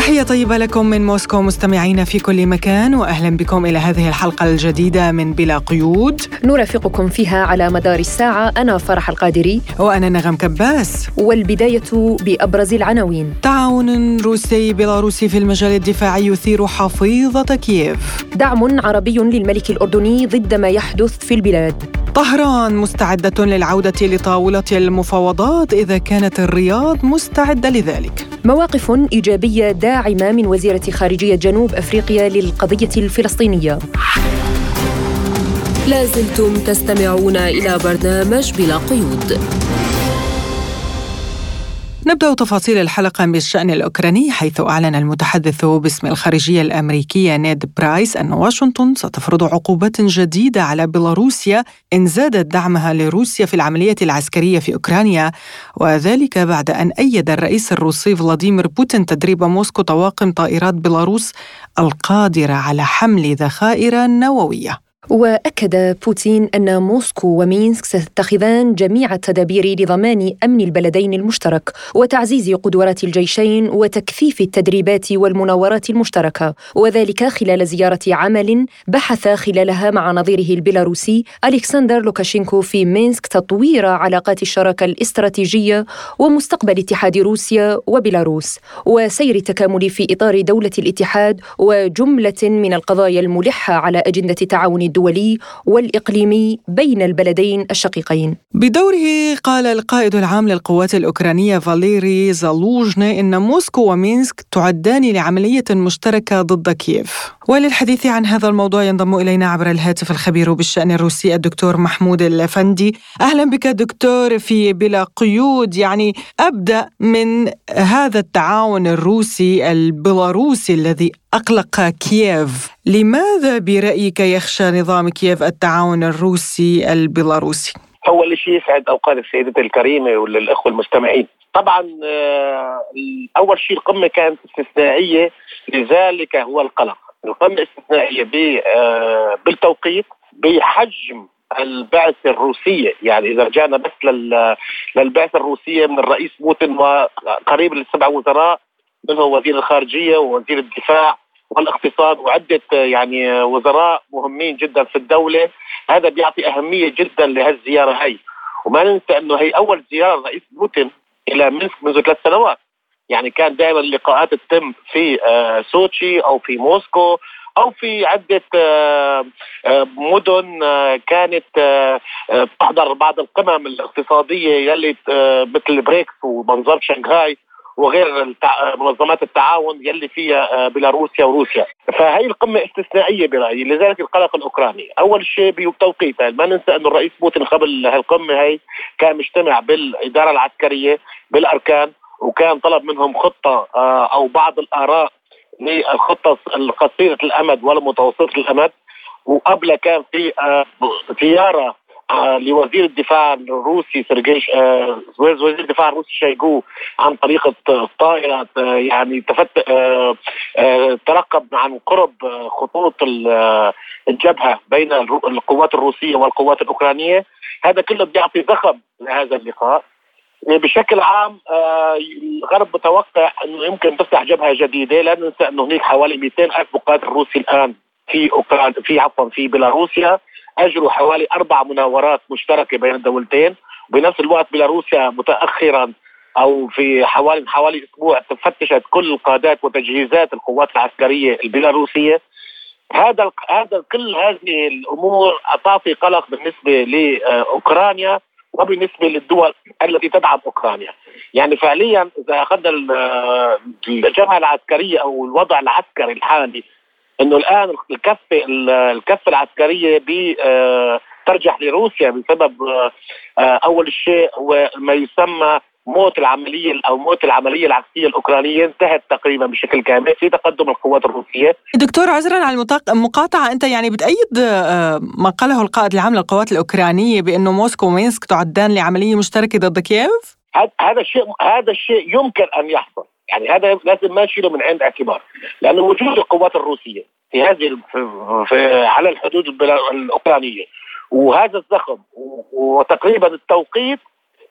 تحية طيبة لكم من موسكو مستمعين في كل مكان وأهلا بكم إلى هذه الحلقة الجديدة من بلا قيود. نرافقكم فيها على مدار الساعة أنا فرح القادري. وأنا نغم كباس. والبداية بأبرز العناوين. تعاون روسي بيلاروسي في المجال الدفاعي يثير حفيظة كييف. دعم عربي للملك الأردني ضد ما يحدث في البلاد. طهران مستعدة للعودة لطاولة المفاوضات إذا كانت الرياض مستعدة لذلك. مواقف إيجابية داعمة من وزيرة خارجية جنوب أفريقيا للقضية الفلسطينية. لازلتم تستمعون إلى برنامج بلا قيود. نبدأ تفاصيل الحلقة بالشأن الأوكراني حيث أعلن المتحدث باسم الخارجية الأمريكية نيد برايس أن واشنطن ستفرض عقوبات جديدة على بيلاروسيا إن زادت دعمها لروسيا في العملية العسكرية في أوكرانيا وذلك بعد أن أيد الرئيس الروسي فلاديمير بوتين تدريب موسكو طواقم طائرات بيلاروس القادرة على حمل ذخائر نووية. وأكد بوتين أن موسكو ومينسك ستتخذان جميع التدابير لضمان أمن البلدين المشترك وتعزيز قدرات الجيشين وتكثيف التدريبات والمناورات المشتركة. وذلك خلال زيارة عمل بحث خلالها مع نظيره البيلاروسي ألكسندر لوكاشينكو في مينسك تطوير علاقات الشراكة الاستراتيجية ومستقبل اتحاد روسيا وبيلاروس وسير التكامل في إطار دولة الاتحاد وجملة من القضايا الملحة على أجندة تعاون الدولي والإقليمي بين البلدين الشقيقين. بدوره قال القائد العام للقوات الأوكرانية فاليري زالوجني إن موسكو ومينسك تعدان لعملية مشتركة ضد كييف. وللحديث عن هذا الموضوع ينضم إلينا عبر الهاتف الخبير بالشأن الروسي الدكتور محمود الفندي أهلا بك دكتور في بلا قيود. يعني أبدأ من هذا التعاون الروسي البيلاروسي الذي أقلق كييف. لماذا برأيك يخشى نظام كييف التعاون الروسي البيلاروسي؟ أول شيء يسعد أوقات السيدة الكريمة وللأخوة المستمعين. طبعا آه، أول شيء القمة كانت استثنائية لذلك هو القلق. القمة استثنائية آه، بالتوقيت بحجم البعثة الروسية يعني إذا رجعنا بس للبعثة الروسية من الرئيس بوتين وقريب للسبع وزراء منهم وزير الخارجية ووزير الدفاع والاقتصاد وعدة يعني وزراء مهمين جدا في الدولة هذا بيعطي أهمية جدا لهالزيارة هي وما ننسى أنه هي أول زيارة الرئيس بوتين إلى مينسك منذ ثلاث سنوات. يعني كان دائما اللقاءات تتم في آه، سوتشي أو في موسكو أو في عدة آه، آه، مدن كانت تحضر بعض القمم الاقتصادية يلي مثل بريكس ومنظمه شنغهاي وغير منظمات التعاون يلي فيها بيلاروسيا وروسيا. فهي القمة استثنائية برأيي لذلك القلق الأوكراني. أول شيء بتوقيتها ما ننسى أنه الرئيس بوتين قبل هالقمة هي كان مجتمع بالإدارة العسكرية بالأركان وكان طلب منهم خطة آه، أو بعض الآراء للخطة القصيرة الأمد والمتوسطة الأمد. وقبل كان في آه، زيارة آه، لوزير الدفاع الروسي سيرجي آه، وزير الدفاع الروسي شايجو عن طريق الطائرة يعني تفت ترقب عن قرب خطوط الجبهة بين القوات الروسية والقوات الأوكرانية. هذا كله بيعطي ضخم لهذا اللقاء. بشكل عام الغرب متوقع أنه يمكن تفتح جبهة جديدة لا ننسى انه هناك حوالي 200 ألف مقاتل روسي الآن في اوكرانيا في عفوا في بيلاروسيا. أجروا حوالي أربع مناورات مشتركة بين الدولتين. وبنفس الوقت بيلاروسيا متاخرا أو في حوالي حوالي أسبوع فتشت كل القادات وتجهيزات القوات العسكرية البيلاروسية. هذا هذا كل هذه الأمور تعطي قلق بالنسبة لأوكرانيا. وبالنسبه للدول التي تدعم أوكرانيا. يعني فعليا إذا أخذنا الجبهة العسكرية أو الوضع العسكري الحالي إنه الآن الكفة الكفة العسكرية آه، ترجح لروسيا بسبب آه، آه، أول شيء هو ما يسمى موت العملية أو موت العملية العسكريه الأوكرانية انتهت تقريبا بشكل كامل في تقدم القوات الروسية. دكتور عذرا على المقاطعة أنت يعني بتأيد ما قاله القائد العام للقوات الأوكرانية بأنه موسكو ومينسك تعدان لعملية مشتركة ضد كييف؟ هذا الشيء هذا الشيء يمكن أن يحصل يعني هذا لازم ما نشيله من عند اعتبار لأنه وجود القوات الروسية في هذه في على الحدود الأوكرانية وهذا الزخم وتقريبا التوقيت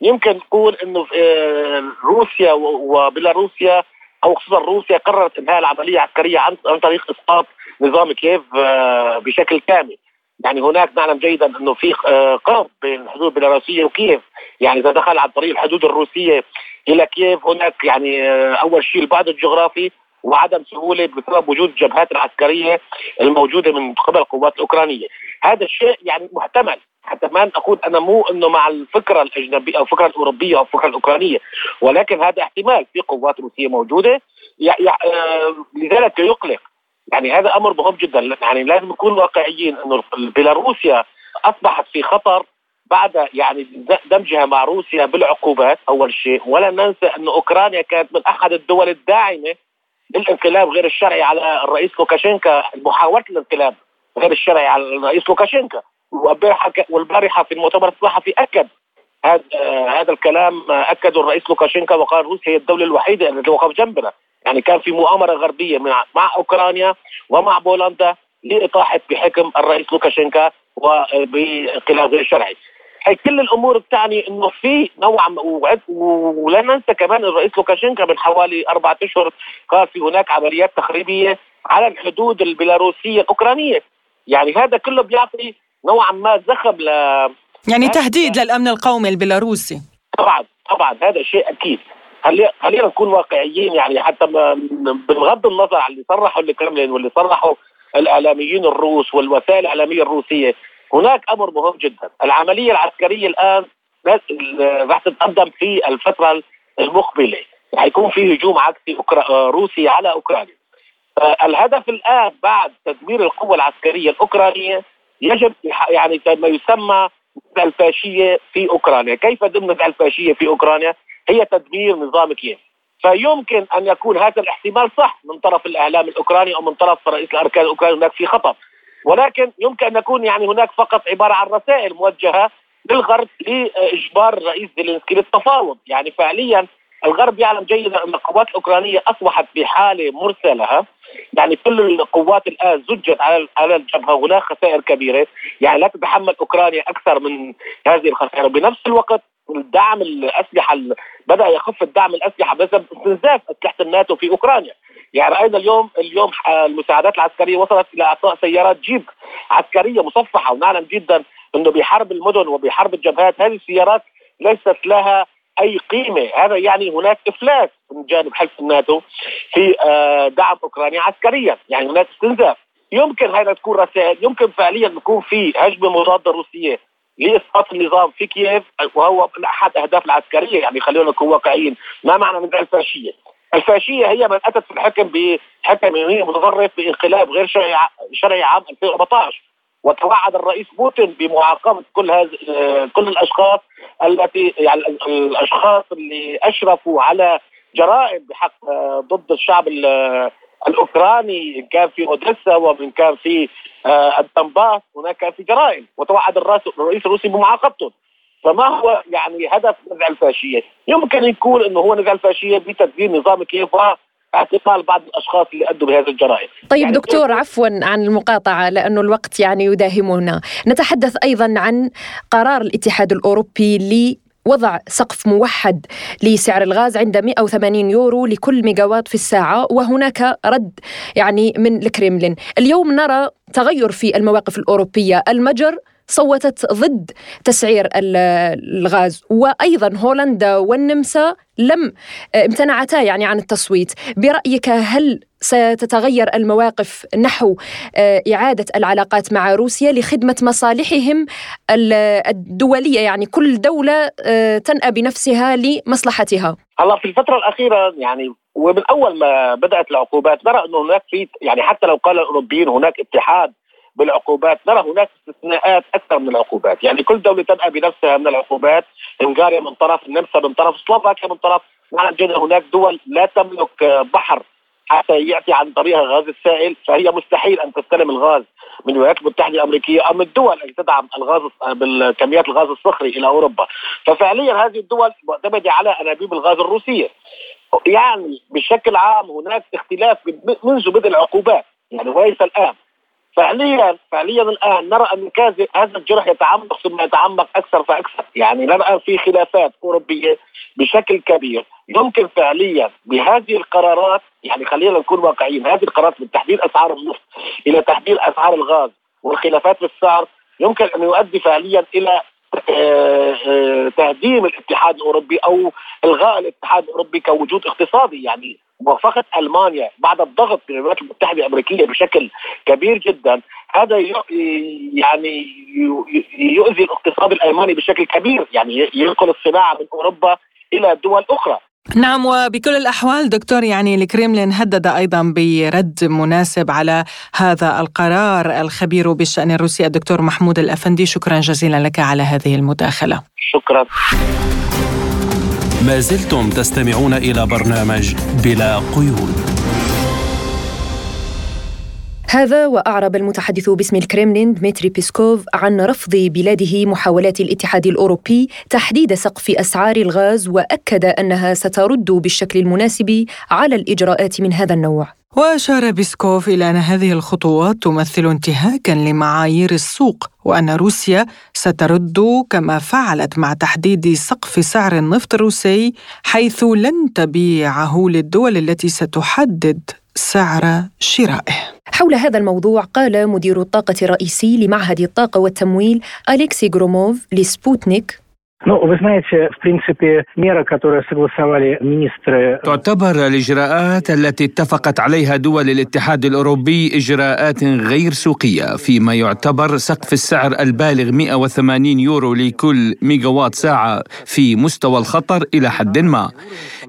يمكن نقول إنه آه، روسيا وبيلاروسيا أو خصوصا روسيا قررت إنهاء العملية العسكرية عن طريق إسقاط نظام كييف آه، بشكل كامل. يعني هناك نعلم جيدا إنه في آه، قرب بين الحدود البيلاروسية وكييف. يعني إذا دخل عن طريق الحدود الروسية إلى كييف هناك يعني أول شيء البعد الجغرافي وعدم سهولة بسبب وجود الجبهات العسكرية الموجودة من قبل القوات الأوكرانية، هذا الشيء يعني محتمل. حتى ما أقول أنا مو إنه مع الفكرة الأجنبية أو الفكرة الأوروبية أو الفكرة الأوكرانية ولكن هذا احتمال في قوات روسية موجودة آه لذلك يقلق. يعني هذا أمر مهم جدا. يعني لازم نكون واقعيين إنه بيلاروسيا أصبحت في خطر بعد يعني دمجها مع روسيا بالعقوبات أول شيء. ولا ننسى انه أوكرانيا كانت من أحد الدول الداعمة للانقلاب غير الشرعي على الرئيس لوكاشينكا محاولة الانقلاب غير الشرعي على الرئيس لوكاشينكا. والبارحة في المؤتمر الصحفي أكد. هذا هذا الكلام اكده الرئيس لوكاشينكا وقال روسيا هي الدولة الوحيدة التي وقف جنبنا. يعني كان في مؤامرة غربية مع, مع أوكرانيا ومع بولندا لإطاحة بحكم الرئيس لوكاشينكا وبانقلاب غير شرعي. هي كل الأمور بتعني إنه في نوع ولا ننسى كمان الرئيس لوكاشينكا من حوالي أربعة أشهر قال في هناك عمليات تخريبية على الحدود البيلاروسية الأوكرانية. يعني هذا كله بيعطي نوعا ما زخم ل يعني تهديد للأمن القومي البيلاروسي. طبعا طبعا هذا شيء أكيد. خلينا نكون واقعيين يعني حتى بغض النظر عن اللي صرحوا الكرملين واللي صرحوا الاعلاميين الروس والوسائل الاعلاميه الروسية هناك أمر مهم جدا. العملية العسكرية الآن راح تتقدم في الفترة المقبلة. حيكون في هجوم عكسي روسي على أوكرانيا. الهدف الآن بعد تدمير القوة العسكرية الأوكرانية يجب يعني ما يسمى الفاشية في أوكرانيا، كيف ضمن الفاشية في أوكرانيا؟ هي تدمير نظام كييف. فيمكن أن يكون هذا الاحتمال صح من طرف الإعلام الأوكراني أو من طرف رئيس الأركان الأوكراني هناك في خطر. ولكن يمكن أن يكون يعني هناك فقط عبارة عن رسائل موجهة للغرب لإجبار الرئيس زيلينسكي للتفاوض، يعني فعليا الغرب يعلم جيدا أن القوات الأوكرانية أصبحت بحالة مرسلة يعني كل القوات الآن زجت على على الجبهة. هناك خسائر كبيرة. يعني لا تتحمل أوكرانيا أكثر من هذه الخسائر. بنفس الوقت الدعم الأسلحة بدأ يخف الدعم الأسلحة بسبب استنزاف أسلحة الناتو في أوكرانيا. يعني رأينا اليوم اليوم المساعدات العسكرية وصلت إلى أعطاء سيارات جيب عسكرية مصفحة. ونعلم جدا أنه بحرب المدن وبحرب الجبهات هذه السيارات ليست لها أي قيمة. هذا يعني هناك إفلاس من جانب حلف الناتو في آه، دعم اوكرانيا عسكريا. يعني هناك استنزاف. يمكن هذا تكون رسائل. يمكن فعليا يكون في هجمة مضادة روسية لإسقاط النظام في كييف وهو أحد الاهداف العسكرية. يعني خلينا نكون واقعيين. ما معنى من الفاشية؟ الفاشية هي من أتت في الحكم بحكم هي متطرف بانقلاب غير شرعي شرعي عام 2014 وتوعد الرئيس بوتين بمعاقبة كل هذه كل الأشخاص التي يعني الأشخاص اللي أشرفوا على جرائم بحق ضد الشعب الأوكراني. كان في أوديسا ومن كان في آه، الدنباس. هناك كان في جرائم. وتوعد الرئيس الروسي بمعاقبتهم فما هو يعني هدف نزع الفاشية؟ يمكن يكون إنه هو نزع الفاشية بتدبير نظام كييف. اعتقال بعض الأشخاص اللي أدوا بهذه الجرائم. طيب يعني دكتور عفوا عن المقاطعة لأنه الوقت يعني يداهمنا، نتحدث أيضا عن قرار الاتحاد الأوروبي وضع سقف موحد لسعر الغاز عند 180 يورو لكل ميجاوات في الساعة وهناك رد يعني من الكريملين. اليوم نرى تغير في المواقف الأوروبية. المجر صوتت ضد تسعير الغاز. وأيضا هولندا والنمسا لم امتنعتا يعني عن التصويت. برأيك هل ستتغير المواقف نحو آه، إعادة العلاقات مع روسيا لخدمة مصالحهم الدولية؟ يعني كل دولة آه، تنأى بنفسها لمصلحتها. هلا في الفترة الأخيرة يعني ومن أول ما بدأت العقوبات نرى أنه هناك في يعني حتى لو قال الأوروبيين هناك اتحاد بالعقوبات. نرى هناك استثناءات أكثر من العقوبات. يعني كل دولة تنأى بنفسها من العقوبات. هنغاريا من طرف النمسا من طرف سلوفاكيا من طرف. نعلم جدا هناك دول لا تملك بحر حتى يأتي عن طريقها الغاز السائل فهي مستحيل أن تستلم الغاز من الولايات المتحدة الأمريكية أو من الدول التي تدعم الغاز بالكميات الغاز الصخري إلى أوروبا. ففعليا هذه الدول معتمدة على أنابيب الغاز الروسية. يعني بشكل عام هناك اختلاف منذ بدء العقوبات. يعني وليس الآن. فعليا فعليا الآن نرى أن هذا الجرح يتعمق ثم يتعمق أكثر فأكثر، يعني نرى في خلافات أوروبية بشكل كبير، يمكن فعليا بهذه القرارات يعني خلينا نكون واقعيين، هذه القرارات من تحديد أسعار النفط إلى تحديد أسعار الغاز والخلافات في السعر يمكن أن يؤدي فعليا إلى آه، آه، تهديم الاتحاد الأوروبي أو إلغاء الاتحاد الأوروبي كوجود اقتصادي. يعني موافقه ألمانيا بعد الضغط من الولايات المتحدة الأمريكية بشكل كبير جدا هذا يعني يؤذي الاقتصاد الألماني بشكل كبير يعني ينقل الصناعة من أوروبا إلى دول أخرى. نعم وبكل الأحوال دكتور يعني الكريملين هدد أيضا برد مناسب على هذا القرار الخبير بالشأن الروسي الدكتور محمود الأفندي. شكرا جزيلا لك على هذه المداخلة. شكرا. ما زلتم تستمعون إلى برنامج بلا قيود. هذا وأعرب المتحدث باسم الكريملين دمتري بيسكوف عن رفض بلاده محاولات الاتحاد الأوروبي تحديد سقف أسعار الغاز وأكد أنها سترد بالشكل المناسب على الإجراءات من هذا النوع. وأشار بيسكوف إلى أن هذه الخطوات تمثل انتهاكا لمعايير السوق وأن روسيا سترد كما فعلت مع تحديد سقف سعر النفط الروسي حيث لن تبيعه للدول التي ستحدد سعر شرائه. حول هذا الموضوع قال مدير الطاقة الرئيسي لمعهد الطاقة والتمويل أليكسي جروموف لسبوتنيك Ну, вы знаете, в принципе, мера, которую согласовали министры... تعتبر الإجراءات التي اتفقت عليها دول الاتحاد الأوروبي إجراءات غير سوقية فيما يعتبر سقف السعر البالغ 180 يورو لكل ميجاوات ساعة في مستوى الخطر إلى حد ما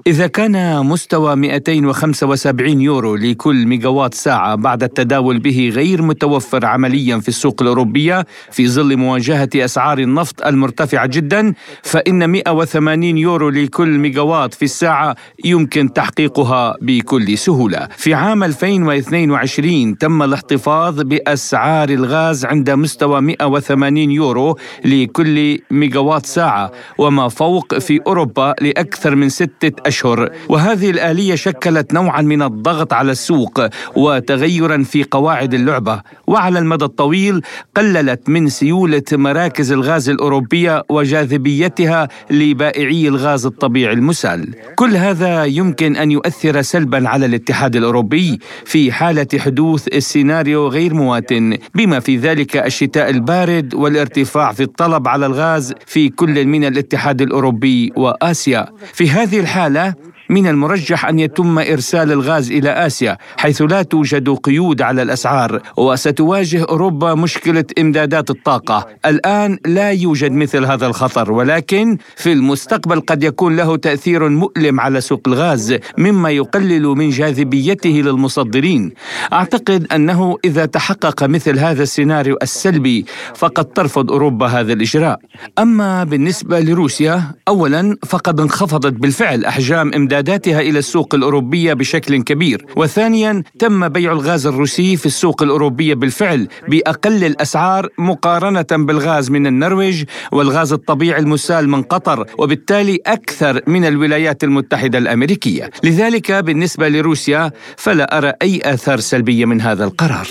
إذا كان مستوى 275 يورو لكل ميجاوات ساعة بعد التداول به غير متوفر عمليا في السوق الأوروبية في ظل مواجهة أسعار النفط المرتفعة جدا فإن 180 يورو لكل ميجاوات في الساعة يمكن تحقيقها بكل سهولة. في عام 2022 تم الاحتفاظ بأسعار الغاز عند مستوى 180 يورو لكل ميجاوات ساعة وما فوق في أوروبا لأكثر من ستة أشهر. وهذه الآلية شكلت نوعا من الضغط على السوق وتغيرا في قواعد اللعبة. وعلى المدى الطويل قللت من سيولة مراكز الغاز الأوروبية وجاذبية جاذبيتها لبائعي الغاز الطبيعي المسال. كل هذا يمكن أن يؤثر سلبا على الاتحاد الأوروبي في حالة حدوث السيناريو غير مواتن بما في ذلك الشتاء البارد والارتفاع في الطلب على الغاز في كل من الاتحاد الأوروبي وآسيا. في هذه الحالة من المرجح أن يتم إرسال الغاز إلى آسيا حيث لا توجد قيود على الأسعار وستواجه أوروبا مشكلة إمدادات الطاقة. الآن لا يوجد مثل هذا الخطر ولكن في المستقبل قد يكون له تأثير مؤلم على سوق الغاز مما يقلل من جاذبيته للمصدرين. أعتقد أنه إذا تحقق مثل هذا السيناريو السلبي فقد ترفض أوروبا هذا الإجراء. أما بالنسبة لروسيا اولا فقد انخفضت بالفعل أحجام إمداد إمداداتها إلى السوق الأوروبية بشكل كبير. وثانيا تم بيع الغاز الروسي في السوق الأوروبية بالفعل بأقل الأسعار مقارنة بالغاز من النرويج والغاز الطبيعي المسال من قطر وبالتالي أكثر من الولايات المتحدة الأمريكية. لذلك بالنسبة لروسيا فلا أرى أي آثار سلبية من هذا القرار.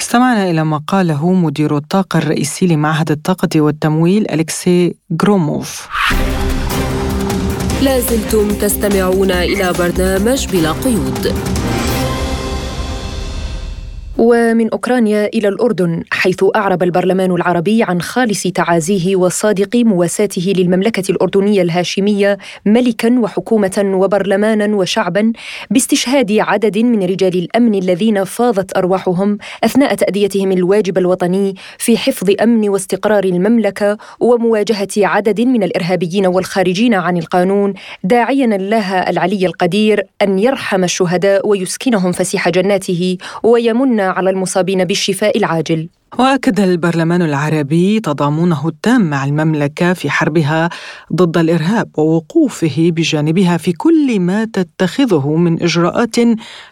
استمعنا إلى ما قاله مدير الطاقة الرئيسي لمعهد الطاقة والتمويل أليكسي جروموف لازلتم تستمعون إلى برنامج بلا قيود. ومن أوكرانيا إلى الأردن حيث أعرب البرلمان العربي عن خالص تعازيه وصادق مواساته للمملكة الأردنية الهاشمية ملكا وحكومة وبرلمانا وشعبا باستشهاد عدد من رجال الأمن الذين فاضت أرواحهم أثناء تأديتهم الواجب الوطني في حفظ أمن واستقرار المملكة ومواجهة عدد من الإرهابيين والخارجين عن القانون داعيا الله العلي القدير أن يرحم الشهداء ويسكنهم فسيح جناته ويمن على المصابين بالشفاء العاجل. وأكد البرلمان العربي تضامنه التام مع المملكة في حربها ضد الإرهاب ووقوفه بجانبها في كل ما تتخذه من إجراءات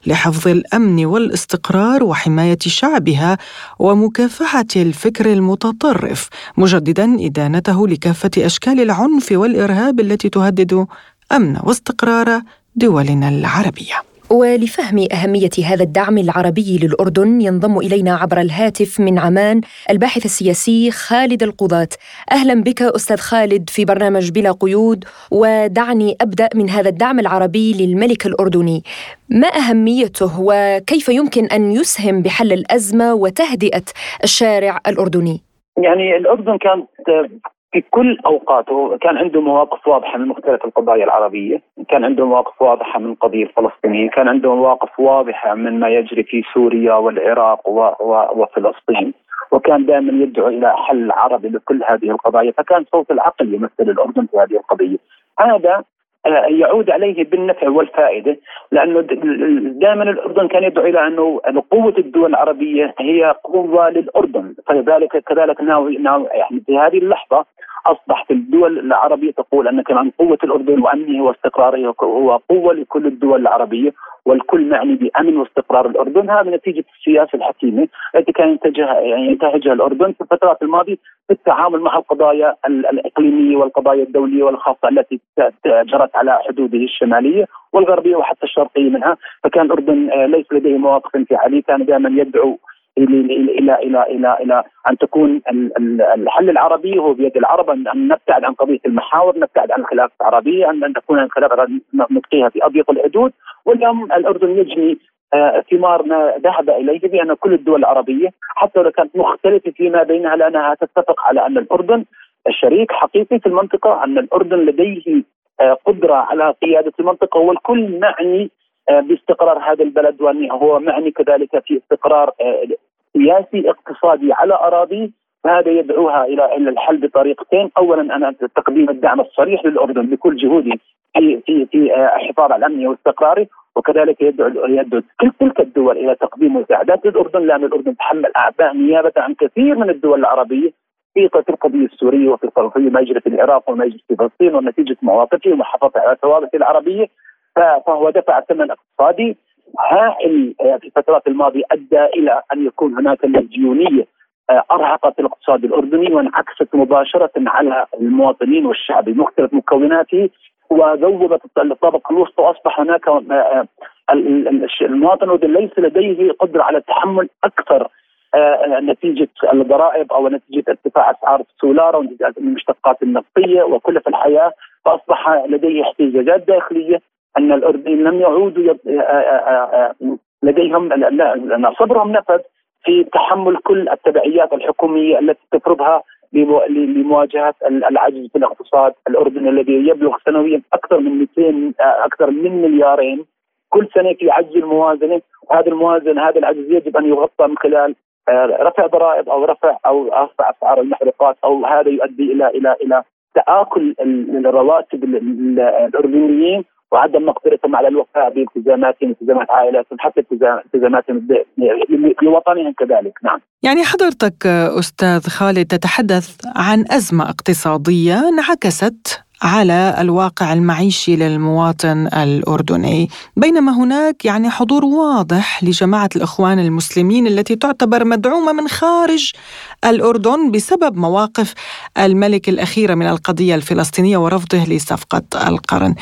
لحفظ الأمن والاستقرار وحماية شعبها ومكافحة الفكر المتطرف مجددا إدانته لكافة أشكال العنف والإرهاب التي تهدد أمن واستقرار دولنا العربية. ولفهم أهمية هذا الدعم العربي للأردن ينضم إلينا عبر الهاتف من عمان الباحث السياسي خالد القضاة أهلا بك أستاذ خالد في برنامج بلا قيود ودعني أبدأ من هذا الدعم العربي للملك الأردني ما أهميته وكيف يمكن أن يسهم بحل الأزمة وتهدئة الشارع الأردني؟ يعني الأردن كانت في كل أوقاته. كان عنده مواقف واضحة من مختلف القضايا العربية، كان عنده مواقف واضحة من القضية الفلسطينيه، كان عنده مواقف واضحة من ما يجري في سوريا والعراق و... و... وفلسطين، وكان دائما يدعو إلى حل عربي لكل هذه القضايا، فكان صوت العقل يمثل الأردن في هذه القضية. هذا يعود عليه بالنفع والفائدة لأنه دائما الأردن كان يدعو إلى أنه قوه الدول العربية هي قوة للأردن فلذلك كذلك يعني في هذه اللحظة اصبحت الدول العربية تقول أن كمان قوة الأردن وأمنه واستقراره هو قوة لكل الدول العربية والكل معني بأمن واستقرار الأردن. هذا نتيجة السياسة الحكيمة التي كان ينتجها يعني ينتهجها الأردن في الفترات الماضية في التعامل مع القضايا الإقليمية والقضايا الدولية والخاصة التي جرت على حدوده الشمالية والغربية وحتى الشرقية منها. فكان الأردن آه، ليس لديه مواقف انفعالية كان دائما يدعو إلى إلى إلى إلى إلى أن تكون الحل العربي هو بيد العرب ان نبتعد عن قضية المحاور، نبتعد عن الخلافات العربيه، ان تكون الخلافات نبقيها في أضيق الحدود، واليوم الأردن يجني آه، ثمار ما ذهب إليه بأن كل الدول العربية حتى لو كانت مختلفة فيما بينها لأنها تتفق على أن الأردن شريك حقيقي في المنطقة، أن الأردن لديه آه، قدرة على قيادة المنطقة والكل معني باستقرار هذا البلد وهو معني كذلك في استقرار سياسي اقتصادي على أراضي هذا يدعوها إلى إلى الحل بطريقتين، اولا أنا تقديم الدعم الصريح للأردن بكل جهوده في في في الحفاظ على امنه واستقراره وكذلك يدعو يدعو كل تلك الدول إلى تقديم مساعدات للأردن. لأن الأردن تحمل أعباء نيابة عن كثير من الدول العربية في القضية السوريه وفي ما يجري في العراق وما يجري في فلسطين ونتيجة مواقفه ومحافظة على ثوابته العربية. فهو دفع ثمن اقتصادي. هائل في الفترات الماضية أدى إلى أن يكون هناك مديونية آه، أرهقت الاقتصاد الأردني وانعكست مباشرة على المواطنين والشعب بمختلف مكوناته وذوبت الطبقه الوسطى وأصبح هناك آه، آه، المواطن ليس لديه قدرة على التحمل أكثر نتيجة الضرائب أو نتيجة ارتفاع أسعار السولار ونتيجه المشتقات النفطية وكلف الحياة فأصبح لديه احتياجات داخلية. أن الأردنيين لم يعودوا لديهم صبرهم نفذ في تحمل كل التبعيات الحكومية التي تفرضها لمواجهة العجز في الاقتصاد الأردني الذي يبلغ سنويا أكثر من 200 أكثر من مليارين. كل سنة في عجز الموازنة وهذا الموازنة هذا العجز يجب أن يغطى من خلال آه، رفع ضرائب أو رفع أو رفع أسعار المحروقات أو هذا يؤدي إلى إلى إلى تآكل الرواتب الأردنيين. وعدم مقدرتهم على الوفاء بالتزاماتهم التزامات عائلاتهم حتى التزاماتهم لوطنهم كذلك. نعم. يعني حضرتك أستاذ خالد تتحدث عن أزمة اقتصادية انعكست على الواقع المعيشي للمواطن الأردني. بينما هناك يعني حضور واضح لجماعة الإخوان المسلمين التي تعتبر مدعومة من خارج الأردن بسبب مواقف الملك الأخيرة من القضية الفلسطينية ورفضه لصفقة القرن.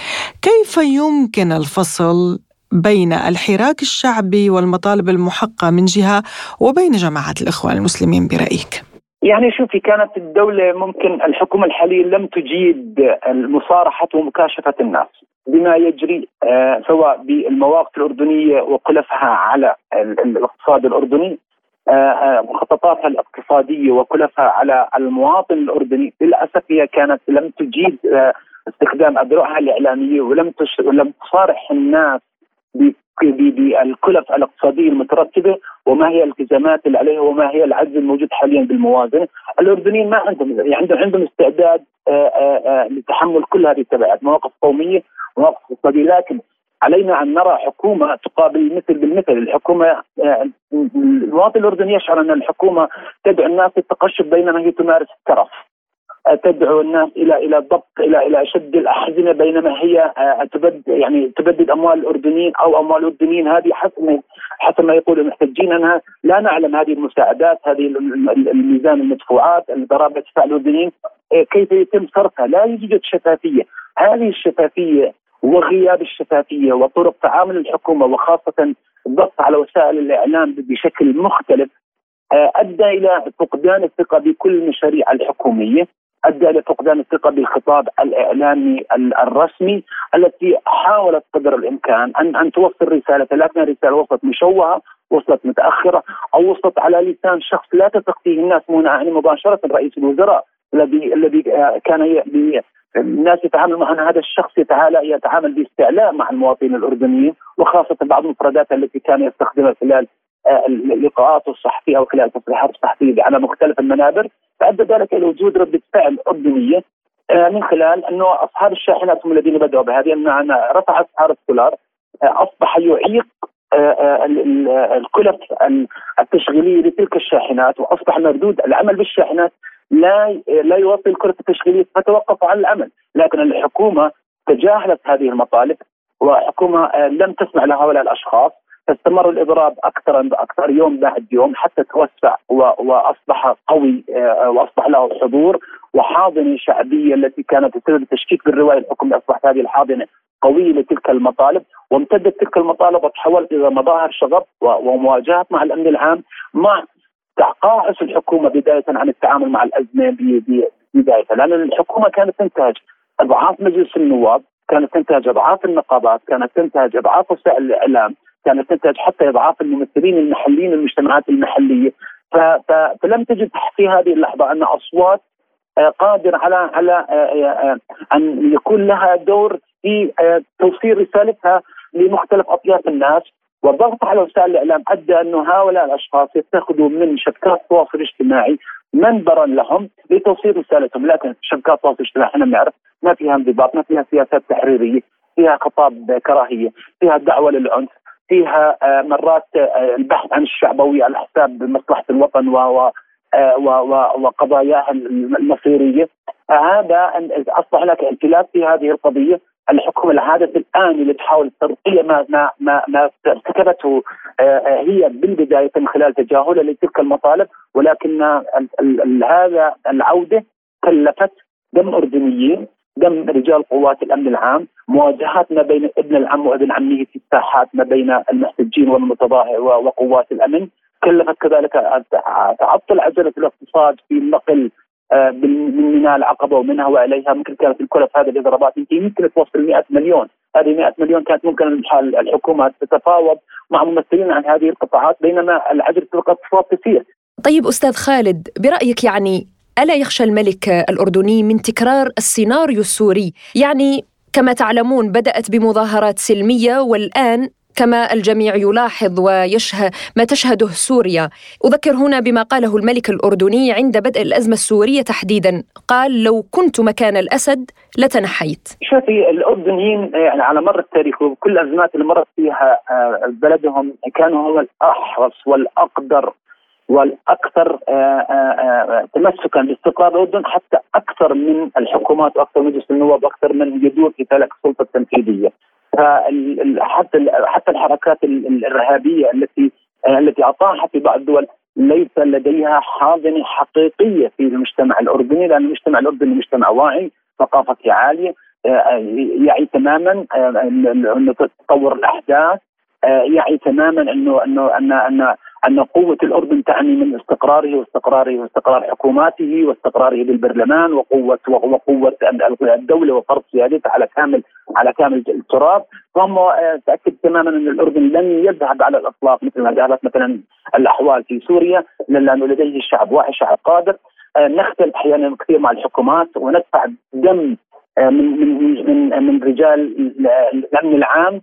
كيف يمكن الفصل بين الحراك الشعبي والمطالب المحقة من جهة وبين جماعة الإخوان المسلمين برأيك؟ يعني شوفي كانت الدولة ممكن الحكومة الحالية لم تجيد مصارحة ومكاشفة الناس بما يجري آه سواء بالمواقف الأردنية وكلفها على الاقتصاد الأردني آه, آه، مخططاتها الاقتصادية وكلفها على المواطن الأردني للأسف هي كانت لم تجيد استخدام أدرعها الإعلامية ولم تصارح الناس بالكلف الاقتصاديه المترتبة وما هي الالتزامات اللي عليها وما هي العجز الموجود حاليا بالموازنة، الأردنيين ما عندهم يعني عندهم عندهم استعداد آه، آه، آه، لتحمل كل هذه التبعات، مواقف قومية مواقف اقتصادية. لكن علينا أن نرى حكومة تقابل المثل بالمثل، الحكومة المواطن الأردني يشعر أن الحكومة تدعو الناس للتقشف بينما هي تمارس الترف. تدعو الناس إلى إلى ضبط إلى إلى شد الاحزمه بينما هي آه، تبد يعني تبدد أموال الأردنيين أو أموال الاردنيين هذه حسب حسب ما يقول المحتجين أنها لا نعلم هذه المساعدات هذه الميزان المدفوعات الضرائب تدفع الأردنيين آه، كيف يتم صرفها؟ لا يوجد شفافية. هذه الشفافية وغياب الشفافية وطرق تعامل الحكومة وخاصة الضغط على وسائل الإعلام بشكل مختلف آه، أدى إلى فقدان الثقة بكل المشاريع الحكومية. أدى إلى فقدان الثقة بالخطاب الإعلامي الرسمي التي حاولت قدر الإمكان ان أن توصل رسالة لكن الرسالة وصلت مشوهة وصلت متأخرة أو وصلت على لسان شخص لا تثق فيه الناس يعني مباشرة رئيس الوزراء الذي الذي آه، كان الناس يتعامل مع هذا الشخص يتعامل يتعامل باستعلاء مع المواطنين الأردنيين وخاصة بعض المفردات التي كان يستخدمها خلال اللقاءات الصحفية أو خلال التصريحات الصحفية على مختلف المنابر فأدى ذلك إلى وجود ردة فعل أردنية آه، من خلال أنه أصحاب الشاحنات هم الذين بدأوا بهذه ان رفع اسعار الدولار أصبح يعيق الكلف التشغيليه لتلك الشاحنات وأصبح مردود العمل بالشاحنات لا لا يوفي الكرة التشغيلية فتوقف عن العمل. لكن الحكومة تجاهلت هذه المطالب وحكومة آه، لم تسمع لهؤلاء الأشخاص. فاستمر الإضراب أكثر أكثر يوم بعد يوم حتى توسع وأصبح قوي آه، وأصبح له حضور. وحاضنة شعبية التي كانت تسبب التشكيك بالرواية الحكوميه أصبحت هذه الحاضنة قوية لتلك المطالب. وامتدت تلك المطالب وتحولت إلى مظاهر شغب ومواجهه مع الأمن العام مع تقاعس الحكومة بداية عن التعامل مع الأزمة بدايه لأن الحكومة كانت تنتهج أضعاف مجلس النواب كانت تنتهج أضعاف النقابات كانت تنتهج أضعاف وسائل الإعلام. كانت تنتهج حتى إضعاف الممثلين المحليين المجتمعات المحلية. فلم تجد في هذه اللحظة أن أصوات آه، قادر على على آه، آه، أن يكون لها دور في توصيل رسالتها لمختلف أطياف الناس. والضغط على وسائل الإعلام أدى انه هؤلاء الأشخاص يتخذوا من شبكات التواصل الاجتماعي منبرا لهم لتوصيل رسالتهم، لكن شبكات التواصل الاجتماعي إحنا بنعرف ما فيها انضباط، ما فيها سياسات تحريرية، فيها خطاب كراهية، فيها دعوة للعنف، فيها آه، مرات آه، البحث عن الشعبوية على حساب مصلحة الوطن و آه، وقضاياها المصيرية. هذا أصبح هناك انقلاب في هذه القضية. الحكم العادة الآن اللي تحاول ترقية ما ما ما, ما ارتكبته هي بالبداية من خلال تجاهلها لتلك المطالب ولكن هذا العودة كلفت دم أردنيين. دم رجال قوات الأمن العام، مواجهات ما بين ابن العم وابن عمه في الساحات ما بين المحتجين والمتظاهر وقوات الأمن، كلفت كذلك تعطل عجلة الاقتصاد في النقل آه، من ميناء العقبة ومنها وإليها. ممكن كانت الكلف هذه الإضرابات يمكن توصل 100 مليون، هذه 100 مليون كانت ممكن الحكومة تتفاوض مع ممثلين عن هذه القطاعات بينما عجله الاقتصاد تسير. طيب أستاذ خالد برأيك يعني ألا يخشى الملك الأردني من تكرار السيناريو السوري؟ يعني كما تعلمون بدأت بمظاهرات سلمية والآن كما الجميع يلاحظ ويشهد ما تشهده سوريا. أذكر هنا بما قاله الملك الأردني عند بدء الأزمة السورية تحديدا. قال لو كنت مكان الأسد لتنحيت. شوفي الأردنيين يعني على مر التاريخ وكل الأزمات اللي مرت فيها آه، بلدهم كانوا هم الأحرص والأقدر والأكثر آه، آه، آه، تمسكا باستقرار الأردن حتى أكثر من الحكومات وأكثر من مجلس النواب وأكثر من يدور في تلك السلطة التنفيذيه. حتى حتى الحركات الإرهابية التي التي أطاحت في بعض الدول ليس لديها حاضنة حقيقية في المجتمع الأردني لأن المجتمع الأردني مجتمع واعي ثقافته عالية يعي تماما إنه تطور الأحداث يعي تماما إنه إنه ان ان أن قوة الأردن تعني من استقراره واستقراره واستقرار حكوماته واستقراره بالبرلمان وقوه وقوة الدولة وفرض سيادتها على كامل على كامل التراب فهم آه، تأكد تماما أن الأردن لن يذهب على الأطلاق مثل ما ذهبت مثلا الأحوال في سوريا لأنه لديه شعب واحد شعب قادر. آه، نختلف أحيانا كثير مع الحكومات وندفع دم آه، من من من من رجال الأمن العام.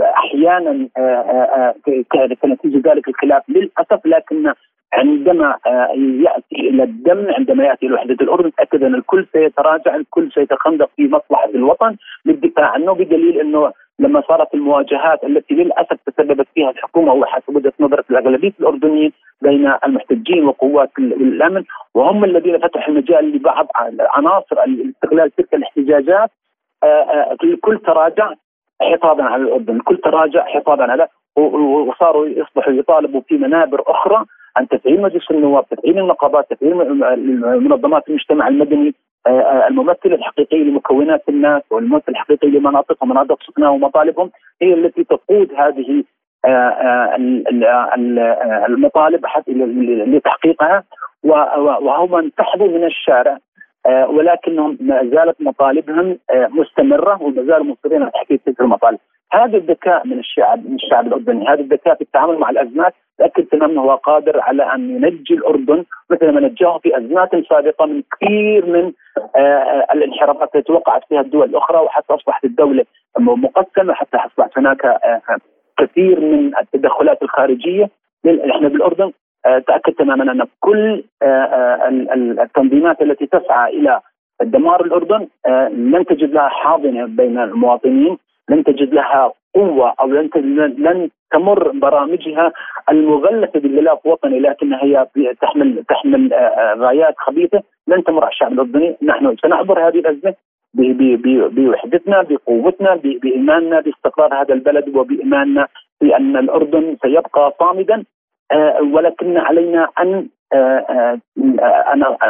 أحيانا آه، آه، آه، كنتيجة ذلك الخلاف للأسف لكن عندما يأتي إلى الدم عندما يأتي إلى وحدة الأردن تاكد أن الكل سيتراجع الكل سيتخندق في مصلحة الوطن للدفاع عنه بدليل أنه لما صارت المواجهات التي للأسف تسببت فيها الحكومة وحسب وجهة نظر الأغلبية الأردنيين بين المحتجين وقوات الأمن وهم الذين فتحوا المجال لبعض عناصر استغلال تلك الاحتجاجات الكل تراجع. حفاظا على الأردن، الكل تراجع حفاظا على وصاروا يصبحوا يطالبوا في منابر أخرى عن تفعيل مجلس النواب، تفعيل النقابات، تفعيل منظمات المجتمع المدني الممثل الحقيقي لمكونات الناس والممثل الحقيقي لمناطقهم ومناطق سكنهم ومطالبهم. هي التي تقود هذه المطالب لتحقيقها. وهم انسحبوا من الشارع. ولكنهم ما زالت مطالبهم مستمرة وما زالوا مصرين على تحقيق تلك المطالب. هذا الذكاء من الشعب من الشعب الأردني، هذا الذكاء في التعامل مع الأزمات تأكد تماما هو قادر على أن ينجي الأردن مثل ما نجاه في أزمات سابقة من كثير من الانحرافات التي وقعت فيها الدول الأخرى وحتى أصبحت الدولة مقسمة حتى أصبحت هناك كثير من التدخلات الخارجية إحنا بالأردن آه، تأكد تماما أن كل آه، آه، التنظيمات التي تسعى إلى دمار الأردن لن تجد لها حاضنة بين المواطنين، لن تجد لها قوة أو لن لن تمر برامجها المغلفة بالغلاف وطني لكنها هي تحمل تحمل غايات خبيثة لن تمر على الشعب الأردني، نحن سنعبر هذه الأزمة بوحدتنا بقوتنا بإيماننا باستقرار هذا البلد وبإيماننا بان الأردن سيبقى صامدا آه، ولكن علينا أن آه، آه،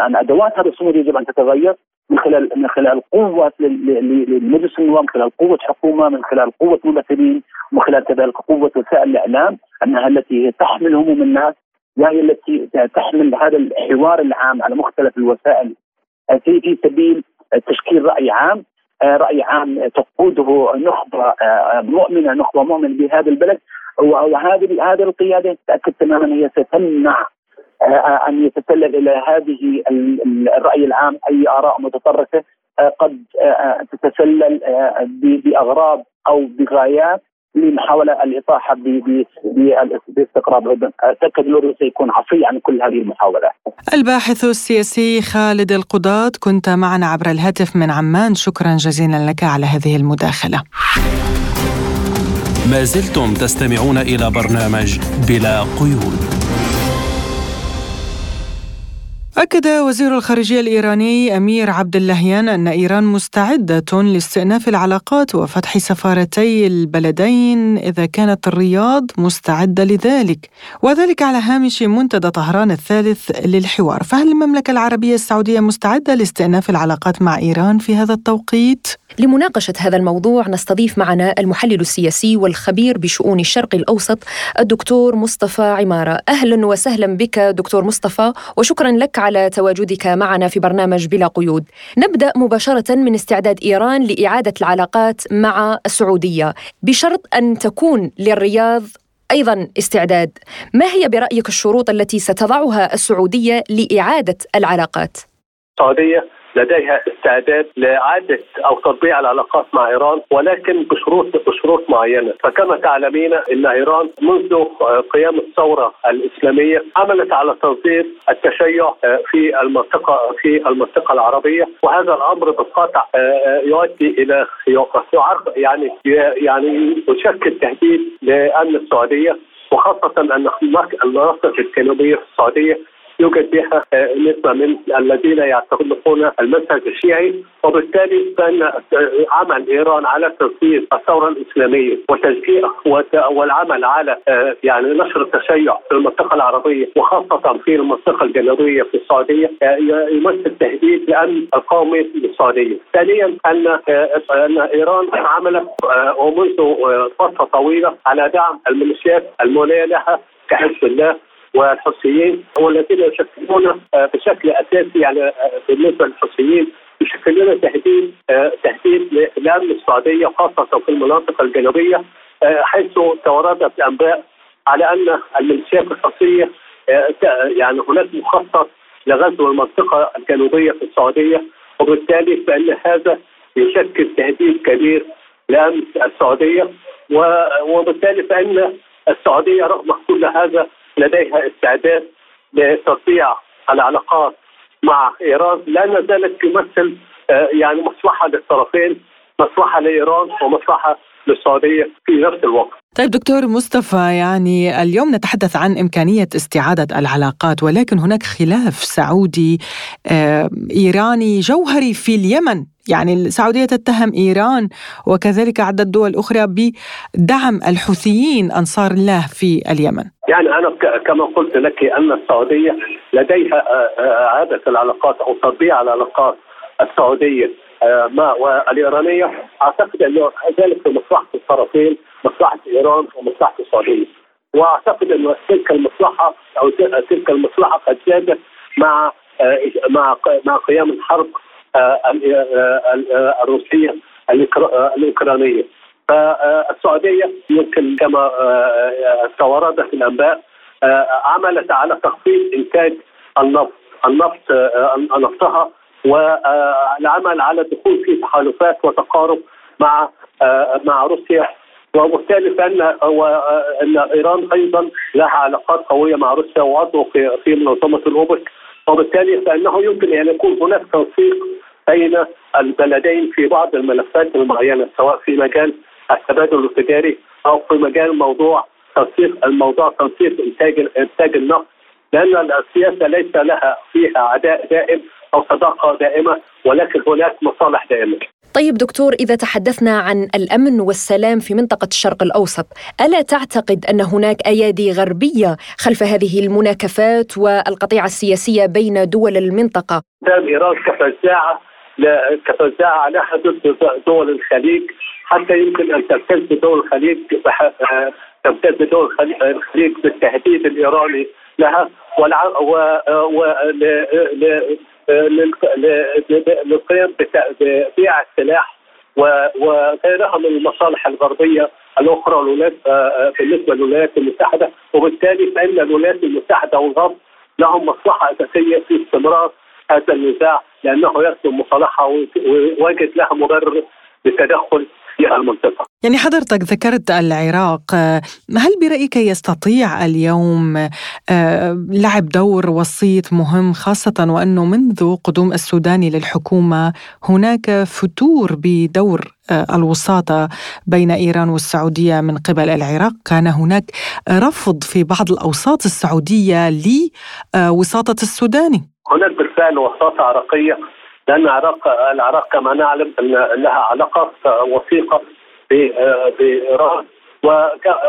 أن أدوات هذا الصمود يجب أن تتغير من خلال من خلال قوة لمجلس النواب من خلال قوة حكومة من خلال قوة ممثلين ومن خلال كذلك قوة وسائل الإعلام أنها التي تحمل هموم الناس وهي التي تحمل هذا الحوار العام على مختلف الوسائل. في في سبيل تشكيل رأي عام رأي عام تقوده نخبة مؤمنة نخبة مؤمنة بهذا البلد. وهذه هذه القيادة تاكد تماما هي ستمنع آه، أن يتسلل إلى هذه الرأي العام أي آراء متطرفة آه، قد آه، تتسلل بأغراض أو بغايات لمحاولة الاطاحه باستقرار الاردن، اعتقد الاردن سيكون عصي عن كل هذه المحاولات. الباحث السياسي خالد القضاة كنت معنا عبر الهاتف من عمان، شكرا جزيلا لك على هذه المداخلة. ما زلتم تستمعون إلى برنامج بلا قيود. أكد وزير الخارجية الإيراني أمير عبد اللهيان أن إيران مستعدة لاستئناف العلاقات وفتح سفارتي البلدين إذا كانت الرياض مستعدة لذلك وذلك على هامش منتدى طهران الثالث للحوار فهل المملكة العربية السعودية مستعدة لاستئناف العلاقات مع إيران في هذا التوقيت؟ لمناقشة هذا الموضوع نستضيف معنا المحلل السياسي والخبير بشؤون الشرق الأوسط الدكتور مصطفى عمارة أهلا وسهلا بك دكتور مصطفى وشكرا لك على تواجدك معنا في برنامج بلا قيود. نبدأ مباشرة من استعداد إيران لإعادة العلاقات مع السعودية بشرط أن تكون للرياض أيضا استعداد. ما هي برأيك الشروط التي ستضعها السعودية لإعادة العلاقات؟ السعودية لديها استعداد لإعادة أو تطبيع العلاقات مع إيران ولكن بشروط بشروط معينة، فكما تعلمين إن إيران منذ قيام الثورة الإسلامية عملت على تصدير التشيع في المنطقة في المنطقة العربية. وهذا الأمر بالقطع يؤدي إلى يعني يعني يشكل تهديد لأمن السعودية وخاصة ان المناطق الجنوبية في السعودية. يوجد بها آه، نسبة من الذين يعتقدون المنهج الشيعي وبالتالي فإن عمل إيران على تنفيذ الثورة الإسلامية وتشجيع والعمل على آه، يعني نشر التشيع في المنطقة العربية وخاصة في المنطقة الجنوبية في السعودية آه، يمثل تهديد لأمن القومي للسعودية. ثانيا أن أن إيران عملت ومنذ فترة طويلة على دعم الميليشيات المولية لها كحزب الله والحوثيين هو الذين يشكلون آه، بشكل أساسي يعني آه، بالنسبة للحوثيين يشكلون تهديد آه، تهديد لامن السعودية خاصة في المناطق الجنوبية حيث توردت انباء على أن الميليشيات الحوثيه يعني هناك مخطط لغزو المنطقة الجنوبية في السعودية وبالتالي فإن هذا يشكل تهديد كبير لأمن السعودية وبالتالي فإن السعودية رغم كل هذا لديها استعداد لتطبيع العلاقات مع إيران. لأن ذلك يمثل آه، يعني مصلحة للطرفين مصلحة لإيران ومصلحة للسعودية في نفس الوقت. طيب دكتور مصطفى يعني اليوم نتحدث عن إمكانية استعادة العلاقات ولكن هناك خلاف سعودي آه، إيراني جوهري في اليمن. يعني السعودية تتهم إيران وكذلك عدة دول أخرى بدعم الحوثيين أنصار الله في اليمن. يعني أنا كما قلت لك أن السعودية لديها آه، آه، إعادة العلاقات أو تطبيع العلاقات السعودية. ما والإيرانية أعتقد أنه ذلك في مصلحة الطرفين مصلحة ايران ومصلحة السعودية. وأعتقد أنه تلك المصلحة أو تلك المصلحة قد زادت مع مع مع قيام الحرب الروسية الأوكرانية. فالسعودية يمكن كما توردت الأنباء عملت على تخفيض إنتاج النفط النفط نفطها والعمل على الدخول في تحالفات وتقارب مع مع روسيا. وبالتالي فإن إن إيران أيضا لها علاقات قوية مع روسيا وعضو في في منظمة الأوبك. وبالتالي فإنه يمكن أن يكون هناك تنسيق بين البلدين في بعض الملفات المعينة سواء في مجال التبادل التجاري أو في مجال موضوع تنسيق الموضوع تنسيق إنتاج إنتاج النفط. لأن السياسة ليس لها فيها عداء دائم أو صداقة دائمة ولكن هناك مصالح دائمة. طيب دكتور إذا تحدثنا عن الأمن والسلام في منطقة الشرق الأوسط، ألا تعتقد أن هناك أيادي غربية خلف هذه المناكفات والقطيعة السياسية بين دول المنطقة؟ ايران كفزاعه كفزاعه على حدود دول الخليج حتى يمكن أن تمتد دول الخليج تمتد دول الخليج بالتهديد الإيراني لها للقيام ببيع السلاح وغيرها من المصالح الغربية الأخرى الولايات بالنسبة للولايات المتحدة وبالتالي فإن الولايات المتحدة والغرب لهم مصلحة أساسية في استمرار هذا النزاع لأنه يخدم مصالحها ويجد لها مبرر للتدخل في المنطقة. يعني حضرتك ذكرت العراق، هل برأيك يستطيع اليوم لعب دور وسيط مهم خاصة وأنه منذ قدوم السوداني للحكومة هناك فتور بدور الوساطة بين إيران والسعودية من قبل العراق، كان هناك رفض في بعض الأوساط السعودية لوساطة السوداني. هناك بالفعل وساطة عراقية لأن العراق العراق كما نعلم لها علاقات وثيقة بإيران.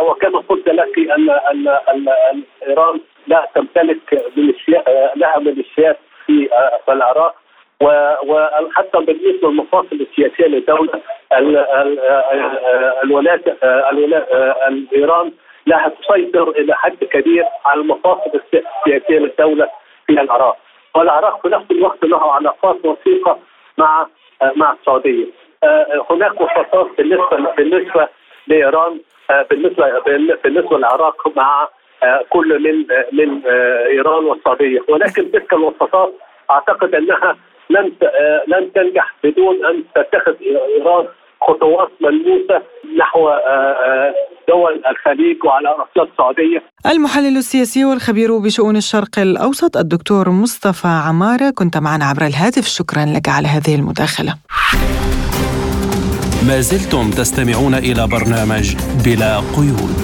وكما قلت لك ان ان ان إيران لا تمتلك ميليشيات لها ميليشيات في العراق. وحتى بالنسبة للمفاصل السياسية للدوله الولايات إيران لها تسيطر إلى حد كبير على المفاصل السياسية للدولة في العراق. والعراق في نفس الوقت له علاقات وثيقة مع مع السعودية. هناك وساطات بالنسبة بالنسبة لإيران بالنسبة بالنسبة للعراق مع كل من من إيران والسعودية ولكن تلك الوساطات أعتقد أنها لن لن تنجح بدون أن تتخذ إيران خطوات ملموسة نحو دول الخليج وعلى راسها السعودية. المحلل السياسي والخبير بشؤون الشرق الأوسط الدكتور مصطفى عمارة كنت معنا عبر الهاتف شكرا لك على هذه المداخلة. ما زلتم تستمعون إلى برنامج بلا قيود.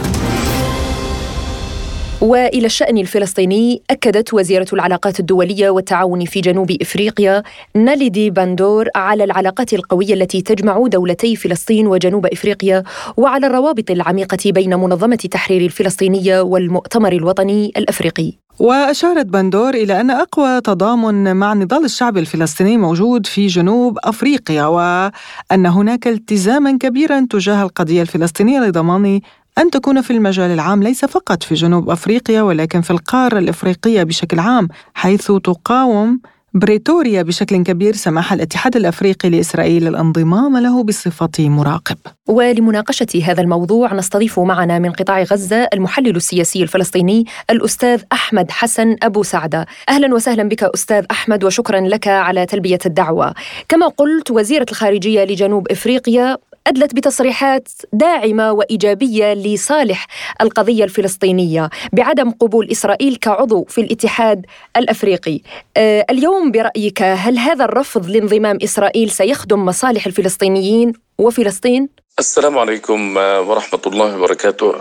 وإلى الشأن الفلسطيني أكدت وزيرة العلاقات الدولية والتعاون في جنوب إفريقيا ناليدي باندور على العلاقات القوية التي تجمع دولتي فلسطين وجنوب إفريقيا وعلى الروابط العميقة بين منظمة تحرير الفلسطينية والمؤتمر الوطني الأفريقي وأشارت بندور إلى أن أقوى تضامن مع النضال الشعبي الفلسطيني موجود في جنوب أفريقيا وأن هناك التزاما كبيرا تجاه القضية الفلسطينية لضمان أن تكون في المجال العام ليس فقط في جنوب أفريقيا ولكن في القارة الإفريقية بشكل عام حيث تقاوم بريتوريا بشكل كبير سماح الاتحاد الأفريقي لإسرائيل الانضمام له بصفة مراقب. ولمناقشة هذا الموضوع نستضيف معنا من قطاع غزة المحلل السياسي الفلسطيني الأستاذ أحمد حسن أبو سعدة. أهلا وسهلا بك أستاذ أحمد وشكرا لك على تلبية الدعوة. كما قلت وزيرة الخارجية لجنوب إفريقيا أدلت بتصريحات داعمة وإيجابية لصالح القضية الفلسطينية بعدم قبول إسرائيل كعضو في الاتحاد الأفريقي أه اليوم برأيك هل هذا الرفض لانضمام إسرائيل سيخدم مصالح الفلسطينيين وفلسطين؟ السلام عليكم ورحمة الله وبركاته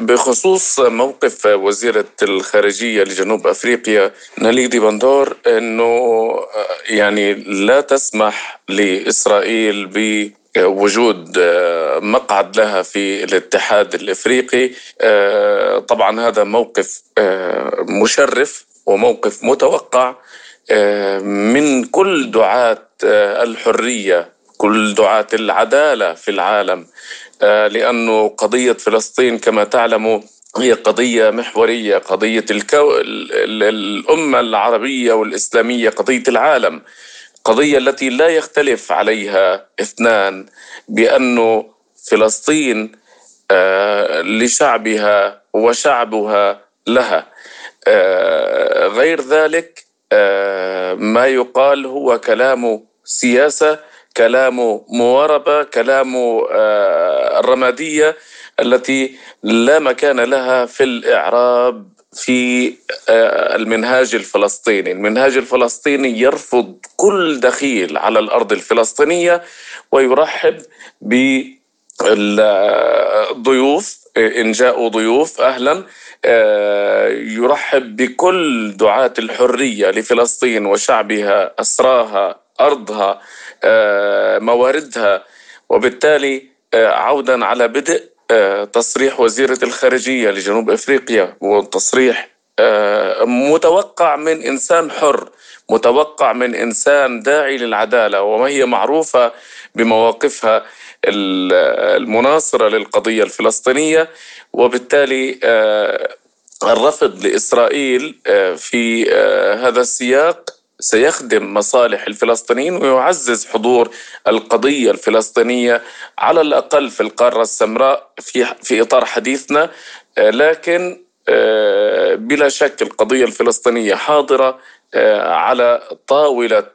بخصوص موقف وزيرة الخارجية لجنوب أفريقيا ناليدي بندور أنه يعني لا تسمح لإسرائيل ب وجود مقعد لها في الاتحاد الإفريقي. طبعا هذا موقف مشرف وموقف متوقع. من كل دعاة الحرية كل دعاة العدالة في العالم. لأنه قضية فلسطين كما تعلموا هي قضية محورية قضية الكو... الأمة العربية والإسلامية قضية العالم. قضية التي لا يختلف عليها اثنان بأنه فلسطين آه، لشعبها وشعبها لها. آه، غير ذلك آه، ما يقال هو كلام سياسة كلام مواربة كلام الرمادية التي لا مكان لها في الإعراب. في آه، المنهاج الفلسطيني. المنهاج الفلسطيني يرفض كل دخيل على الأرض الفلسطينية ويرحب بالضيوف إن جاءوا ضيوف أهلا آه، يرحب بكل دعاة الحرية لفلسطين وشعبها أسراها أرضها آه، مواردها. وبالتالي عودا على بدء تصريح وزيرة الخارجية لجنوب أفريقيا وتصريح آه، متوقع من إنسان حر متوقع من إنسان داعي للعدالة وما هي معروفة بمواقفها المناصرة للقضية الفلسطينية وبالتالي آه، الرفض لإسرائيل في هذا السياق سيخدم مصالح الفلسطينيين ويعزز حضور القضية الفلسطينية على الأقل في القارة السمراء في, في إطار حديثنا. آه، لكن آه، بلا شك القضية الفلسطينية حاضرة آه، على طاولة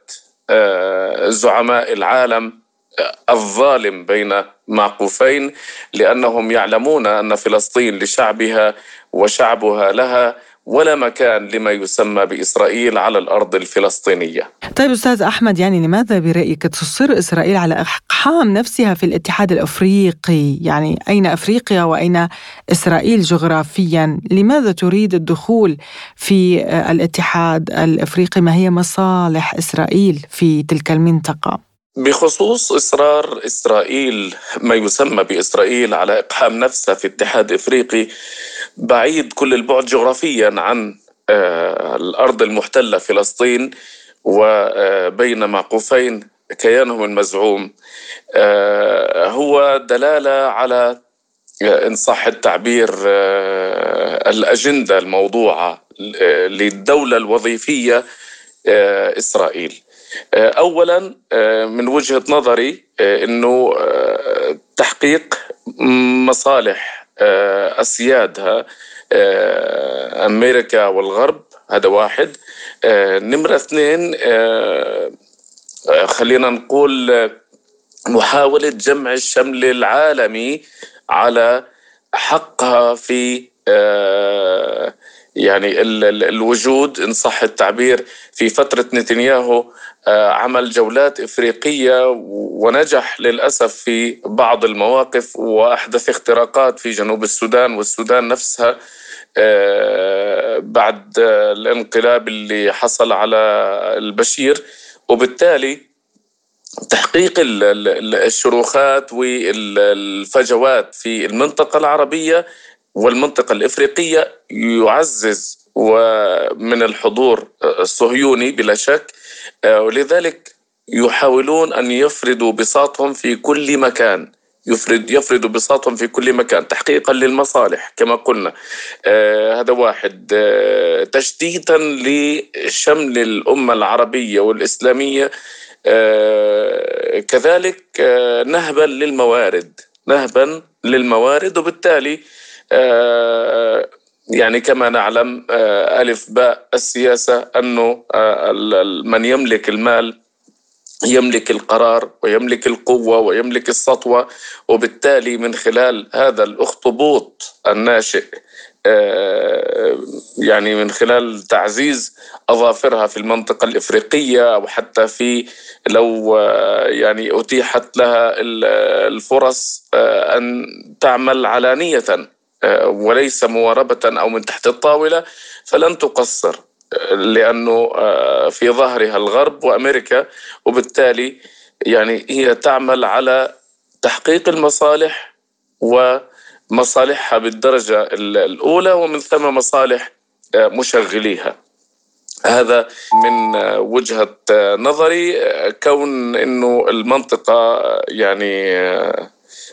زعماء العالم الظالم بين معقوفين لأنهم يعلمون أن فلسطين لشعبها وشعبها لها ولا مكان لما يسمى بإسرائيل على الأرض الفلسطينية. طيب أستاذ أحمد يعني لماذا برأيك تصر إسرائيل على إقحام نفسها في الاتحاد الأفريقي؟ يعني أين أفريقيا وأين إسرائيل جغرافيا؟ لماذا تريد الدخول في الاتحاد الأفريقي؟ ما هي مصالح إسرائيل في تلك المنطقة؟ بخصوص إصرار إسرائيل ما يسمى بإسرائيل على إقحام نفسها في اتحاد إفريقي بعيد كل البعد جغرافيا عن آه، الأرض المحتلة فلسطين وبين معقوفين كيانهم المزعوم آه، هو دلالة على آه، إن صح التعبير الأجندة الموضوعة للدولة الوظيفية إسرائيل. اولا من وجهة نظري إنه تحقيق مصالح آه، أسيادها آه، أمريكا والغرب هذا واحد. آه، نمرة اثنين خلينا نقول محاولة جمع الشمل العالمي على حقها في يعني الوجود إن صح التعبير في فترة نتنياهو. آه، عمل جولات إفريقية ونجح للأسف في بعض المواقف وأحدث اختراقات في جنوب السودان والسودان نفسها آه، بعد الانقلاب اللي حصل على البشير. وبالتالي تحقيق الشروخات والفجوات في المنطقة العربية والمنطقة الإفريقية يعزز ومن الحضور الصهيوني بلا شك آه، ولذلك يحاولون أن يفردوا بساطهم في كل مكان. يفرد يفرد بساطهم في كل مكان تحقيقا للمصالح كما قلنا. آه هذا واحد. آه تشتيتا لشمل الأمة العربية والإسلامية. آه كذلك آه نهبا للموارد. نهبا للموارد وبالتالي آه، يعني كما نعلم آه، ألف باء السياسة أنه آه، من يملك المال يملك القرار ويملك القوة ويملك السطوة وبالتالي من خلال هذا الأخطبوط الناشئ يعني من خلال تعزيز أظافرها في المنطقة الإفريقية أو حتى في لو يعني أتيحت لها الفرص أن تعمل علانية. آه، وليس مواربة أو من تحت الطاولة فلن تقصر آه، لأنه آه، في ظهرها الغرب وأمريكا وبالتالي يعني هي تعمل على تحقيق المصالح ومصالحها بالدرجة الأولى ومن ثم مصالح مشغليها. هذا من وجهة نظري كون أنه المنطقة يعني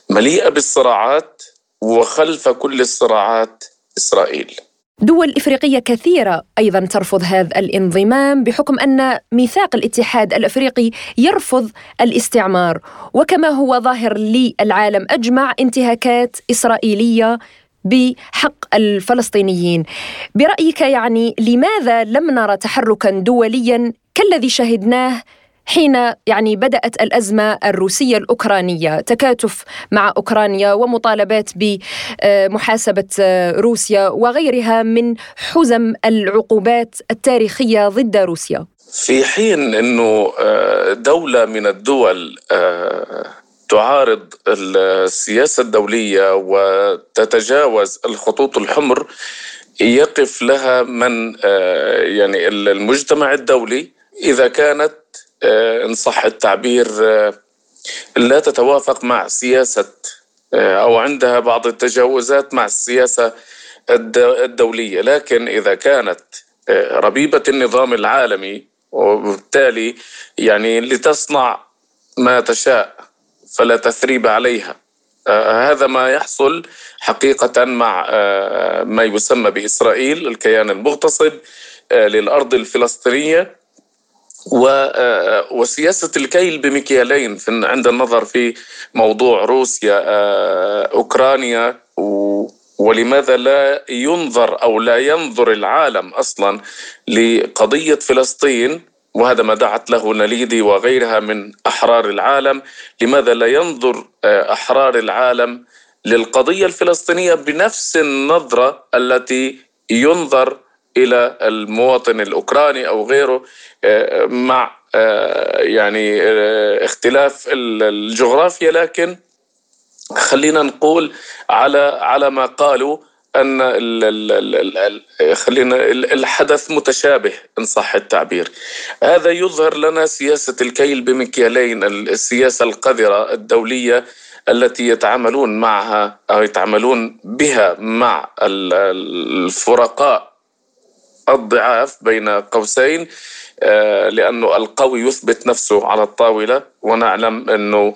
مليئة بالصراعات وخلف كل الصراعات إسرائيل. دول إفريقية كثيرة أيضا ترفض هذا الانضمام بحكم أن ميثاق الاتحاد الإفريقي يرفض الاستعمار. وكما هو ظاهر للعالم أجمع انتهاكات إسرائيلية بحق الفلسطينيين. برأيك يعني لماذا لم نرى تحركا دوليا كالذي شهدناه حين يعني بدأت الأزمة الروسية الأوكرانية تكاتف مع أوكرانيا ومطالبات بمحاسبة روسيا وغيرها من حزم العقوبات التاريخية ضد روسيا. في حين أنه آه، دولة من الدول آه، تعارض السياسة الدولية وتتجاوز الخطوط الحمر يقف لها من آه، يعني المجتمع الدولي إذا كانت إن صح التعبير آه، لا تتوافق مع سياسة آه، أو عندها بعض التجاوزات مع السياسة الدولية. لكن إذا كانت ربيبة النظام العالمي وبالتالي يعني لتصنع ما تشاء فلا تثريب عليها هذا ما يحصل حقيقة مع ما يسمى بإسرائيل الكيان المغتصب للأرض الفلسطينية. آه، وسياسة الكيل بمكيالين عند النظر في موضوع روسيا آه، أوكرانيا ولماذا لا ينظر أو لا ينظر العالم أصلا لقضية فلسطين؟ وهذا ما دعت له نليدي وغيرها من أحرار العالم. لماذا لا ينظر آه، أحرار العالم للقضية الفلسطينية بنفس النظرة التي ينظر إلى المواطن الأوكراني أو غيره آه، مع آه، يعني آه، اختلاف الجغرافيا. لكن خلينا نقول على على ما قالوا أن خلينا الحدث متشابه إن صح التعبير. هذا يظهر لنا سياسة الكيل بمكيالين السياسة القذرة الدولية التي يتعاملون معها أو يتعاملون بها مع الفرقاء الضعاف بين قوسين آه، لأنه القوي يثبت نفسه على الطاولة ونعلم أنه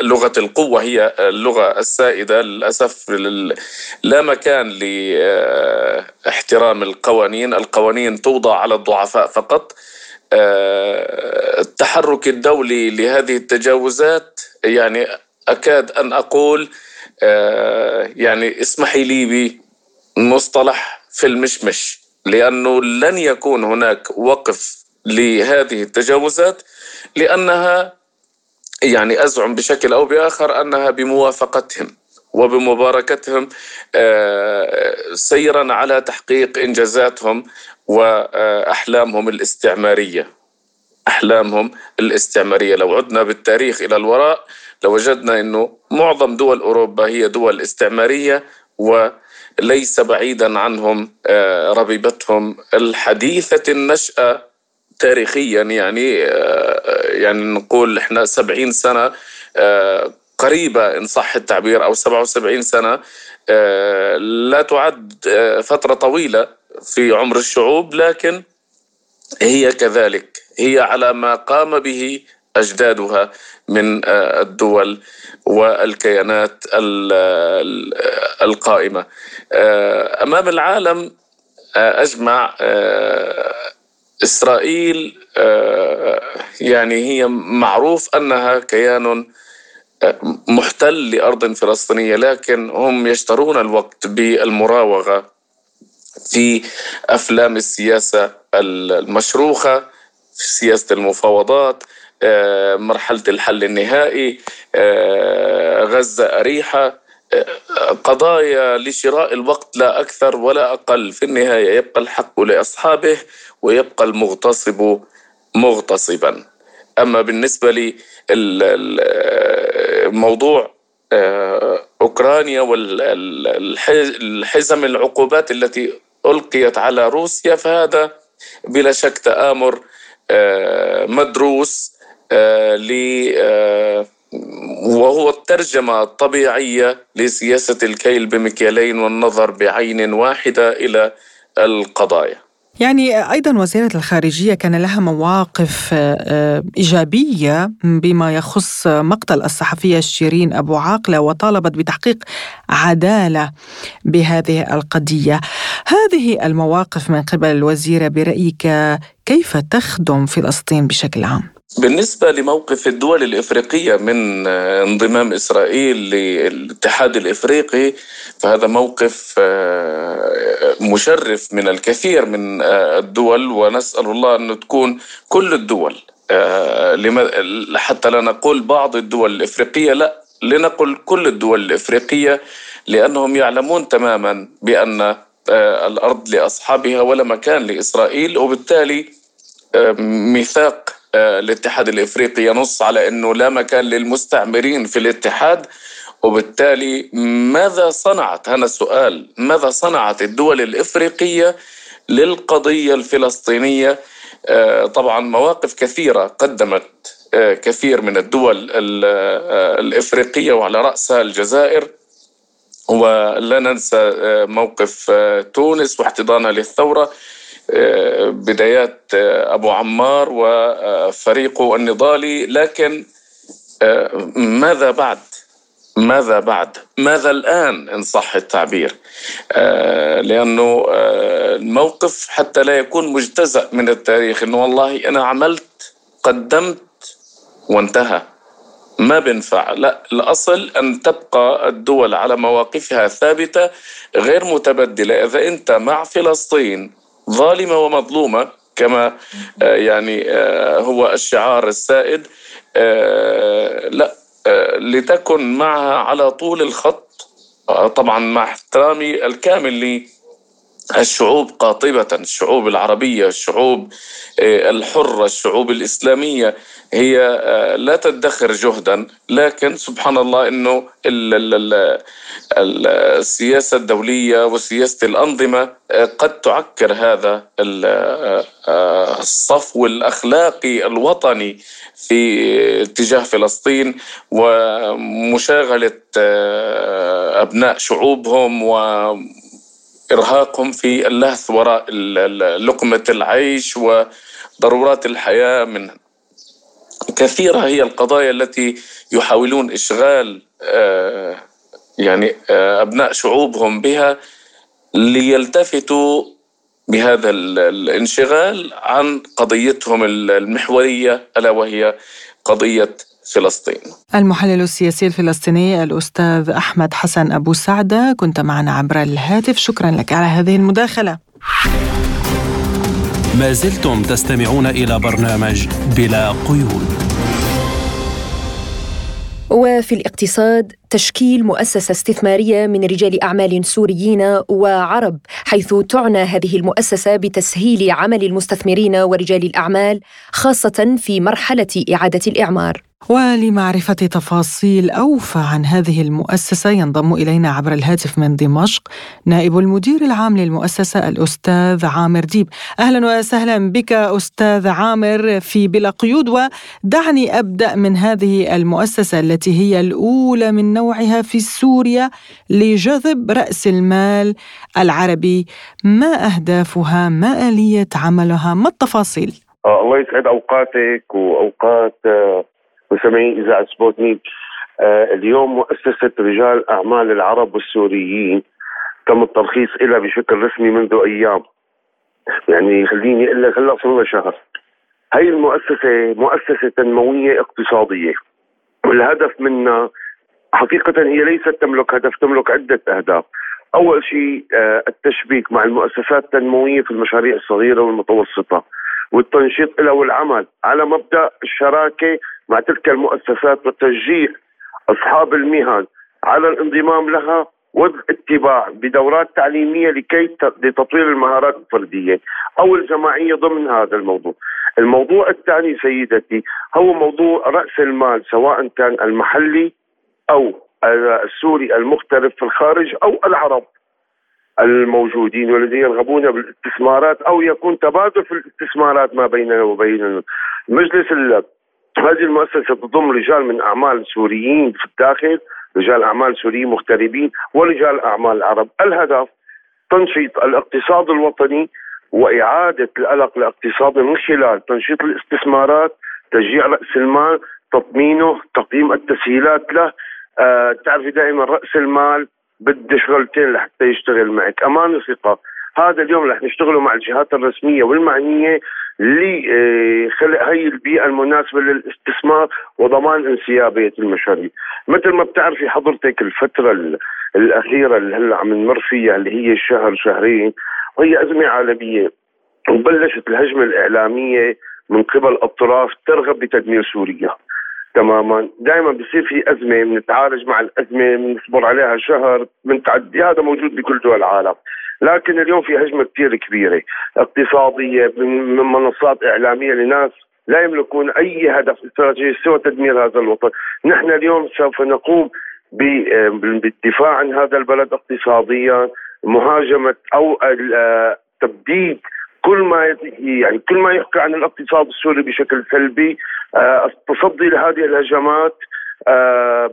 لغة القوة هي اللغة السائدة للأسف لا مكان لاحترام القوانين. القوانين توضع على الضعفاء فقط. آه، التحرك الدولي لهذه التجاوزات يعني أكاد أن أقول آه، يعني اسمحي لي مصطلح في المشمش لأنه لن يكون هناك وقف لهذه التجاوزات لأنها يعني أزعم بشكل أو بآخر أنها بموافقتهم وبمباركتهم آه، سيرا على تحقيق إنجازاتهم وأحلامهم الاستعمارية. أحلامهم الاستعمارية. لو عدنا بالتاريخ إلى الوراء لوجدنا أنه معظم دول أوروبا هي دول استعمارية و ليس بعيدا عنهم آه، ربيبتهم. الحديثة النشأة تاريخيا يعني آه، يعني نقول إحنا سبعين سنة آه، قريبة إن صح التعبير أو سبعة وسبعين سنة لا تعد فترة طويلة في عمر الشعوب لكن هي كذلك. هي على ما قام به أجدادها من الدول والكيانات القائمة. آه، أمام العالم آه، أجمع آه، إسرائيل يعني هي معروف أنها كيان محتل لأرض فلسطينية لكن هم يشترون الوقت بالمراوغة في أفلام السياسة المشروخة في سياسة المفاوضات. مرحلة الحل النهائي غزة أريحة قضايا لشراء الوقت لا أكثر ولا أقل. في النهاية يبقى الحق لأصحابه ويبقى المغتصب مغتصبا. أما بالنسبة لي آه، أوكرانيا والحزم العقوبات التي ألقيت على روسيا فهذا بلا شك تآمر آه، مدروس. آه، ل وهو الترجمة الطبيعية لسياسة الكيل بمكيالين والنظر بعين واحدة إلى القضايا يعني أيضا وزيرة الخارجية كان لها مواقف آه، إيجابية بما يخص مقتل الصحفيه شيرين أبو عاقلة وطالبت بتحقيق عدالة بهذه القضية. هذه المواقف من قبل الوزيرة برأيك كيف تخدم فلسطين بشكل عام؟ بالنسبة لموقف الدول الإفريقية من انضمام إسرائيل للاتحاد الإفريقي فهذا موقف آه، مشرف من الكثير من آه، الدول ونسأل الله أن تكون كل الدول آه، حتى لا نقول بعض الدول الإفريقية لا لنقل كل الدول الإفريقية لأنهم يعلمون تماما بأن الأرض لأصحابها ولا مكان لإسرائيل وبالتالي ميثاق الاتحاد الإفريقي ينص على إنه لا مكان للمستعمرين في الاتحاد وبالتالي ماذا صنعت؟ هذا السؤال ماذا صنعت الدول الإفريقية للقضية الفلسطينية؟ آه، طبعا مواقف كثيرة قدمت آه، كثير من الدول آه، الإفريقية وعلى راسها الجزائر. ولا ننسى موقف تونس واحتضانها للثورة. بدايات أبو عمار وفريقه النضالي. لكن ماذا بعد؟ ماذا بعد؟ ماذا الآن إن صح التعبير؟ آه آه الموقف حتى لا يكون مجتزأ من التاريخ. أنه والله أنا عملت قدمت وانتهى. ما بنفع. لا الأصل أن تبقى الدول على مواقفها ثابتة غير متبدلة. إذا أنت مع فلسطين ظالمة ومظلومة كما آه يعني آه هو الشعار السائد. آه لا لتكن معها على طول الخط. طبعا مع احترامي الكامل للشعوب قاطبة الشعوب العربية الشعوب الحرة الشعوب الإسلامية. هي لا تدخر جهدا لكن سبحان الله إنه السياسة الدولية وسياسة الأنظمة قد تعكر هذا الصفو الاخلاقي الوطني في اتجاه فلسطين ومشاغلة أبناء شعوبهم وإرهاقهم في اللهث وراء لقمة العيش وضرورات الحياة من كثيرة هي القضايا التي يحاولون إشغال آه، يعني آه، أبناء شعوبهم بها ليلتفتوا بهذا الانشغال عن قضيتهم المحورية ألا وهي قضية فلسطين. المحلل السياسي الفلسطيني الأستاذ أحمد حسن أبو سعدة كنت معنا عبر الهاتف. شكرا لك على هذه المداخلة. ما زلتم تستمعون إلى برنامج بلا قيود. وفي الاقتصاد تشكيل مؤسسة استثمارية من رجال أعمال سوريين وعرب حيث تعنى هذه المؤسسة بتسهيل عمل المستثمرين ورجال الأعمال خاصة في مرحلة إعادة الإعمار. ولمعرفة تفاصيل أوفى عن هذه المؤسسة ينضم إلينا عبر الهاتف من دمشق نائب المدير العام للمؤسسة الأستاذ عامر ديب. أهلا وسهلا بك أستاذ عامر في بلا قيود ودعني أبدأ من هذه المؤسسة التي هي الأولى من نوعها في سوريا لجذب رأس المال العربي. ما أهدافها؟ ما آلية عملها؟ ما التفاصيل؟ آه الله يسعد أوقاتك وأوقات آه مستمعين إذاعة آه اليوم مؤسسة رجال أعمال العرب والسوريين تم الترخيص لها بشكل رسمي منذ أيام. يعني خليني أقول لك هلأ صار شهر. هي المؤسسة مؤسسة تنموية اقتصادية. والهدف منها حقيقة هي ليست تملك هدف تملك عدة أهداف أول شيء آه التشبيك مع المؤسسات التنموية في المشاريع الصغيرة والمتوسطة والتنشيط لها والعمل على مبدأ الشراكة مع تلك المؤسسات وتشجيع أصحاب المهن على الانضمام لها والاتباع بدورات تعليمية لكي لتطوير المهارات الفردية أو الجماعية ضمن هذا الموضوع. الموضوع الثاني سيدتي هو موضوع رأس المال سواء كان المحلي أو السوري المختلف في الخارج أو العرب الموجودين والذين يرغبون بالاستثمارات أو يكون تبادل في الاستثمارات ما بيننا وبين المجلس هذه المؤسسة تضم رجال من أعمال سوريين في الداخل رجال أعمال سوريين مغتربين ورجال أعمال عرب. الهدف تنشيط الاقتصاد الوطني وإعادة القلق الاقتصادي من خلال تنشيط الاستثمارات، تشجيع رأس المال، تطمينه، تقييم التسهيلات له، آه تعرفي دائما رأس المال بده شغلتين لحتى يشتغل معك، أمان وثقة، هذا اليوم رح نشتغله مع الجهات الرسمية والمعنية لخلق آه، هي البيئة المناسبة للاستثمار وضمان انسيابية المشاريع. مثل ما بتعرفي حضرتك الفترة الأخيرة اللي هلأ عم نمر فيها اللي هي شهر شهرين وهي أزمة عالمية وبلشت الهجمة الإعلامية من قبل أطراف ترغب بتدمير سوريا. تماما. دائما بصير في أزمة بنتعالج مع الأزمة بنصبر عليها شهر بنتعدي. هذا موجود بكل دول العالم. لكن اليوم في هجمة كثير كبيرة. اقتصادية من منصات إعلامية لناس لا يملكون أي هدف استراتيجي سوى تدمير هذا الوطن، نحن اليوم سوف نقوم بالدفاع عن هذا البلد اقتصاديا، مهاجمة أو تبديد كل ما يعني كل ما يحكى عن الاقتصاد السوري بشكل سلبي آه، التصدي لهذه الهجمات آه،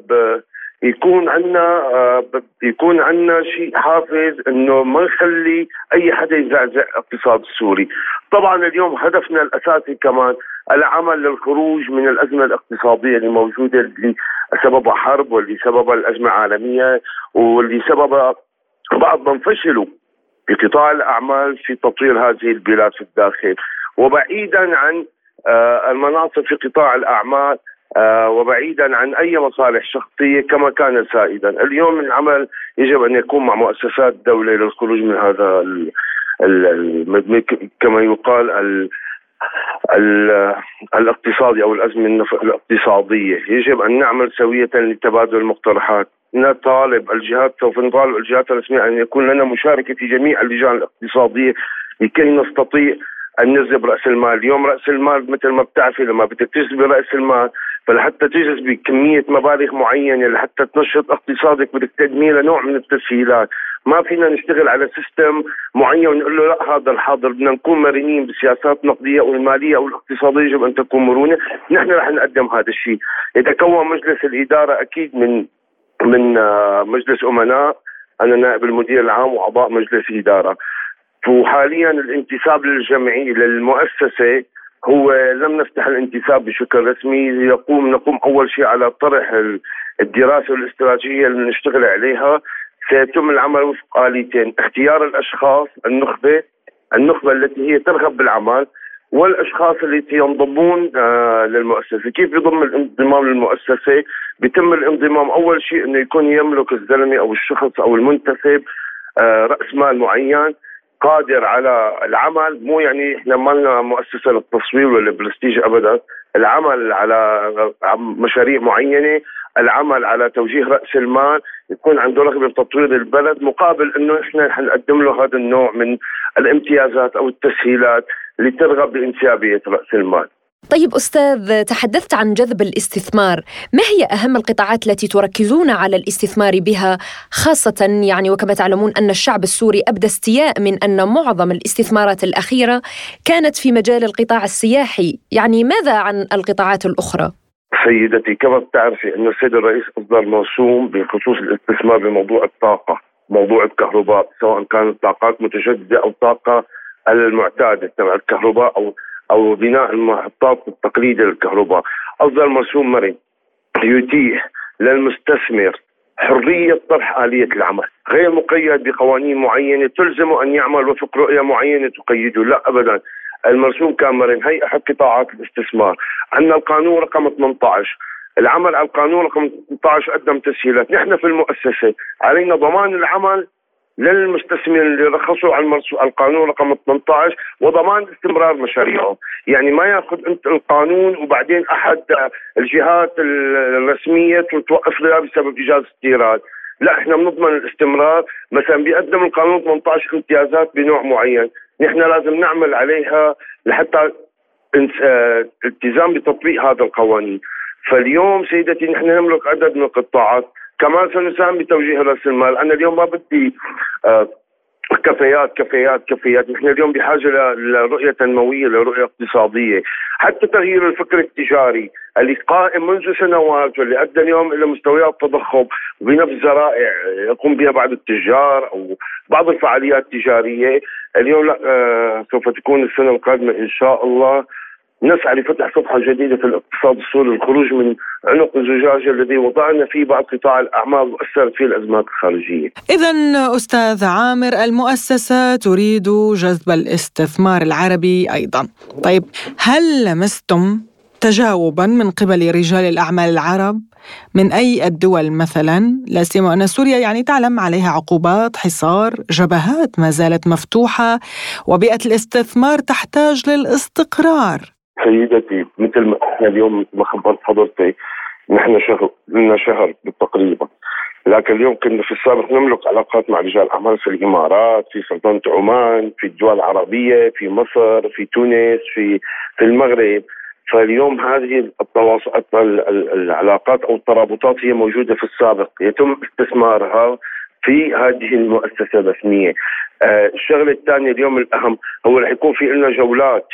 يكون عندنا آه، يكون عندنا شيء حافز إنه ما نخلي أي حدا يزعزع الاقتصاد السوري. طبعا اليوم هدفنا الأساسي كمان العمل للخروج من الأزمة الاقتصادية اللي موجودة اللي سببها حرب واللي سببها الأزمة العالمية واللي سببها بعض من فشلوا في قطاع الأعمال في تطوير هذه البلاد في الداخل. وبعيدا عن آه، المناصب في قطاع الأعمال آه، وبعيدا عن أي مصالح شخصية كما كان سائدا، اليوم العمل يجب أن يكون مع مؤسسات الدولة للخروج من هذا ال ال كما يقال ال الاقتصادي أو الأزمة الاقتصادية، يجب أن نعمل سوية لتبادل المقترحات، نطالب الجهات سوف نطالب الجهات الرسمية أن يكون لنا مشاركة في جميع اللجان الاقتصادية لكي نستطيع أن نجذب رأس المال، اليوم رأس المال مثل ما بتعرفي لما بدك تجذبي رأس المال فلحتى تجذبي كميه مبالغ معينة لحتى تنشط اقتصادك بدك تدمي نوع من التسهيلات، ما فينا نشتغل على سيستم معين ونقول له لا هذا الحاضر بدنا نكون مرنين بسياسات نقديه أو المالية أو الاقتصادية يجب أن تكون مرونة، نحن رح نقدم هذا الشيء، يتكون مجلس الإدارة أكيد من من آه، مجلس أمناء أنا نائب المدير العام وأعضاء مجلس إدارة. وحاليا الانتساب للجمعية للمؤسسة هو لم نفتح الانتساب بشكل رسمي. يقوم نقوم أول شيء على طرح الدراسة والاستراتيجيه اللي نشتغل عليها. سيتم العمل وفق آليتين. اختيار الأشخاص النخبة النخبة التي هي ترغب بالعمل. والأشخاص التي ينضمون آه للمؤسسة، كيف يضم الانضمام للمؤسسة؟ بيتم الانضمام أول شيء إنه يكون يملك الزلمة أو الشخص أو المنتسب آه رأس مال معين قادر على العمل. مو يعني إحنا ما لنا مؤسسة للتصوير ولا البرستيج ابدا. العمل على مشاريع معينة العمل على توجيه رأس المال يكون عنده رغبة بتطوير البلد مقابل إنه إحنا حنقدم له هذا النوع من الامتيازات أو التسهيلات. لترغب بانسيابيه رأس المال. طيب أستاذ تحدثت عن جذب الاستثمار، ما هي أهم القطاعات التي تركزون على الاستثمار بها؟ خاصة يعني وكما تعلمون أن الشعب السوري أبدى استياء من أن معظم الاستثمارات الأخيرة كانت في مجال القطاع السياحي، يعني ماذا عن القطاعات الأخرى؟ سيدتي كما بتعرفي انه السيد الرئيس أصدر موسوم بخصوص الاستثمار بموضوع الطاقة، موضوع الكهرباء سواء كانت طاقات متجدده أو طاقة المعتاده تبع الكهرباء أو أو بناء المحطات التقليديه للكهرباء. اصدر مرسوم مرن. يتيح للمستثمر حرية طرح آلية العمل. غير مقيد بقوانين معينة تلزمه أن يعمل وفق رؤية معينة تقيده. لا أبدا. المرسوم كان مرن. هي أحد قطاعات الاستثمار. عندنا القانون رقم 18 العمل على القانون رقم 18 قدم تسهيلات. نحن في المؤسسة علينا ضمان العمل للمستثمرين اللي رخصوا على القانون رقم 18 وضمان استمرار مشاريعهم، يعني ما ياخذ انت القانون وبعدين أحد الجهات الرسمية توقف له بسبب إيجاز استيراد، لا إحنا بنضمن الاستمرار، مثلا بيقدم القانون 18 امتيازات بنوع معين، نحن لازم نعمل عليها لحتى آه، التزام بتطبيق هذا القوانين، فاليوم سيدتي نحن نملك عدد من القطاعات. كمان سنساهم بتوجيه راس المال أنا اليوم ما بدي آه كافيات كافيات كافيات. نحن اليوم بحاجة لرؤية تنموية لرؤية اقتصادية. حتى تغيير الفكر التجاري اللي قائم منذ سنوات واللي أدى اليوم إلى مستويات تضخم بنفس ذرائع يقوم بها بعض التجار أو بعض الفعاليات التجارية. اليوم لا آه سوف تكون السنة القادمة إن شاء الله. نسعى لفتح صفحة جديدة في الاقتصاد السوري للخروج من عنق الزجاجة الذي وضعنا فيه بعض قطاع الأعمال وأثرت فيه الأزمات الخارجية. إذا أستاذ عامر المؤسسة تريد جذب الاستثمار العربي أيضا. طيب هل لمستم تجاوبا من قبل رجال الأعمال العرب؟ من أي الدول مثلا؟ لا سيما أن سوريا يعني تعلم عليها عقوبات حصار جبهات ما زالت مفتوحة وبيئة الاستثمار تحتاج للاستقرار. سيدتي مثل ما إحنا اليوم مثل ما خبرت حضرتك نحن شهر لنا شهر بالتقريبا. لكن اليوم كنا في السابق نملك علاقات مع رجال أعمال في الإمارات، في سلطنة عمان، في الدول العربية، في مصر، في تونس، في في المغرب، فاليوم هذه التواصل العلاقات أو الترابطات هي موجودة في السابق، يتم استثمارها في هذه المؤسسة الرسمية. آه الشغلة الثانية اليوم الأهم هو رح يكون في لنا جولات.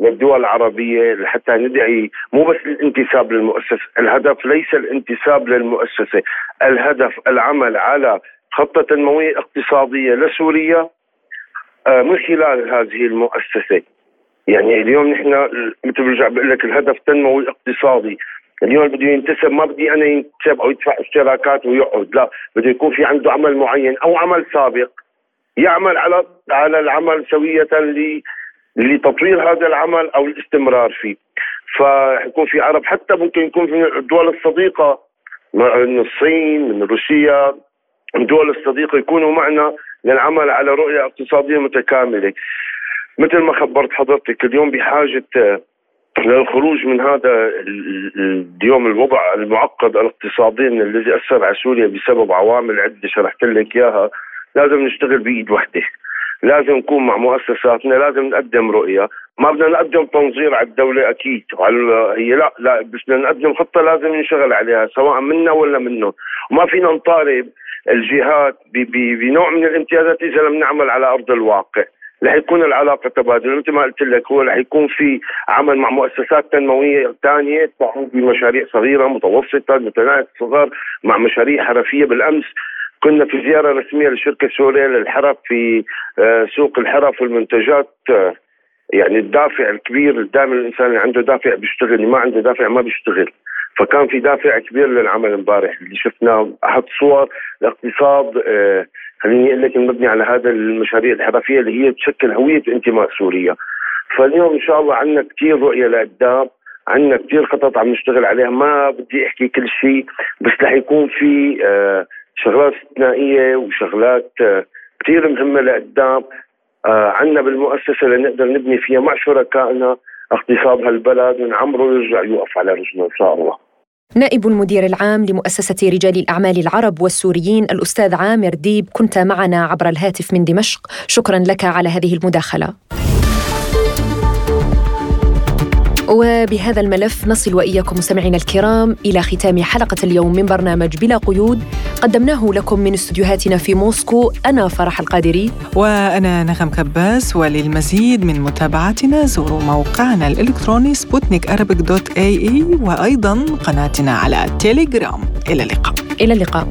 للدول العربية لحتى ندعي مو بس الانتساب للمؤسسة الهدف ليس الانتساب للمؤسسة الهدف العمل على خطة تنموية اقتصادية لسوريا آه، من خلال هذه المؤسسة. يعني اليوم نحن مثل برجع بقول لك الهدف تنموي اقتصادي. اليوم بده ينتسب ما بدي أنا ينتسب أو يدفع اشتراكات ويقعد لا بده يكون في عنده عمل معين أو عمل سابق يعمل على على العمل سوية لتطوير هذا العمل أو الاستمرار فيه. فيكون في عرب حتى ممكن يكون في الدول الصديقة من الصين من روسيا الدول الصديقة يكونوا معنا للعمل على رؤية اقتصادية متكاملة. مثل ما خبرت حضرتك اليوم بحاجة للخروج من هذا اليوم الوضع المعقد الاقتصادي الذي أثر على سوريا بسبب عوامل عدة شرحت لك إياها. لازم نشتغل بإيد وحدة. لازم نكون مع مؤسساتنا لازم نقدم رؤية. ما بدنا نقدم تنظير على الدولة أكيد. وعلى هي لا؟ لا بدنا نقدم خطة لازم نشتغل عليها سواء منا ولا منهم. وما فينا نطالب الجهات بنوع من الامتيازات إذا لم نعمل على أرض الواقع. رح يكون العلاقة تبادل. مثل ما قلت لك هو رح يكون في عمل مع مؤسسات تنموية ثانية تعود بمشاريع صغيرة متوسطة متناهيه الصغر مع مشاريع حرفية بالأمس. كنا في زيارة رسمية للشركه السوريه للحرف في آه، سوق الحرف والمنتجات. يعني الدافع الكبير دائما الإنسان اللي عنده دافع بيشتغل اللي ما عنده دافع ما بيشتغل. فكان في دافع كبير للعمل امبارح اللي شفناه أحد صور الاقتصاد آه، خليني أقول لك مبني على هذا المشاريع الحرفية اللي هي تشكل هوية انتماء سوريا. فاليوم إن شاء الله عندنا كثير رؤية لقدام عندنا كثير خطط عم نشتغل عليها. ما بدي أحكي كل شيء بس رح يكون في آه شغلات استثنائيه وشغلات آه، كثير مهمة لقدام. آه، عندنا بالمؤسسة لنقدر نبني فيها مع شركائنا اقتصاد هالبلد ونعمره يرجع يوقف على رجله إن شاء الله. نائب المدير العام لمؤسسة رجال الأعمال العرب والسوريين الأستاذ عامر ديب كنت معنا عبر الهاتف من دمشق. شكرا لك على هذه المداخلة. وبهذا الملف نصل وإياكم مستمعينا الكرام إلى ختام حلقة اليوم من برنامج بلا قيود. قدمناه لكم من استديوهاتنا في موسكو أنا فرح القادري. وأنا نغم كباس وللمزيد من متابعتنا زوروا موقعنا الإلكتروني سبوتنيك dot ae وأيضا قناتنا على تيليجرام. إلى اللقاء. إلى اللقاء.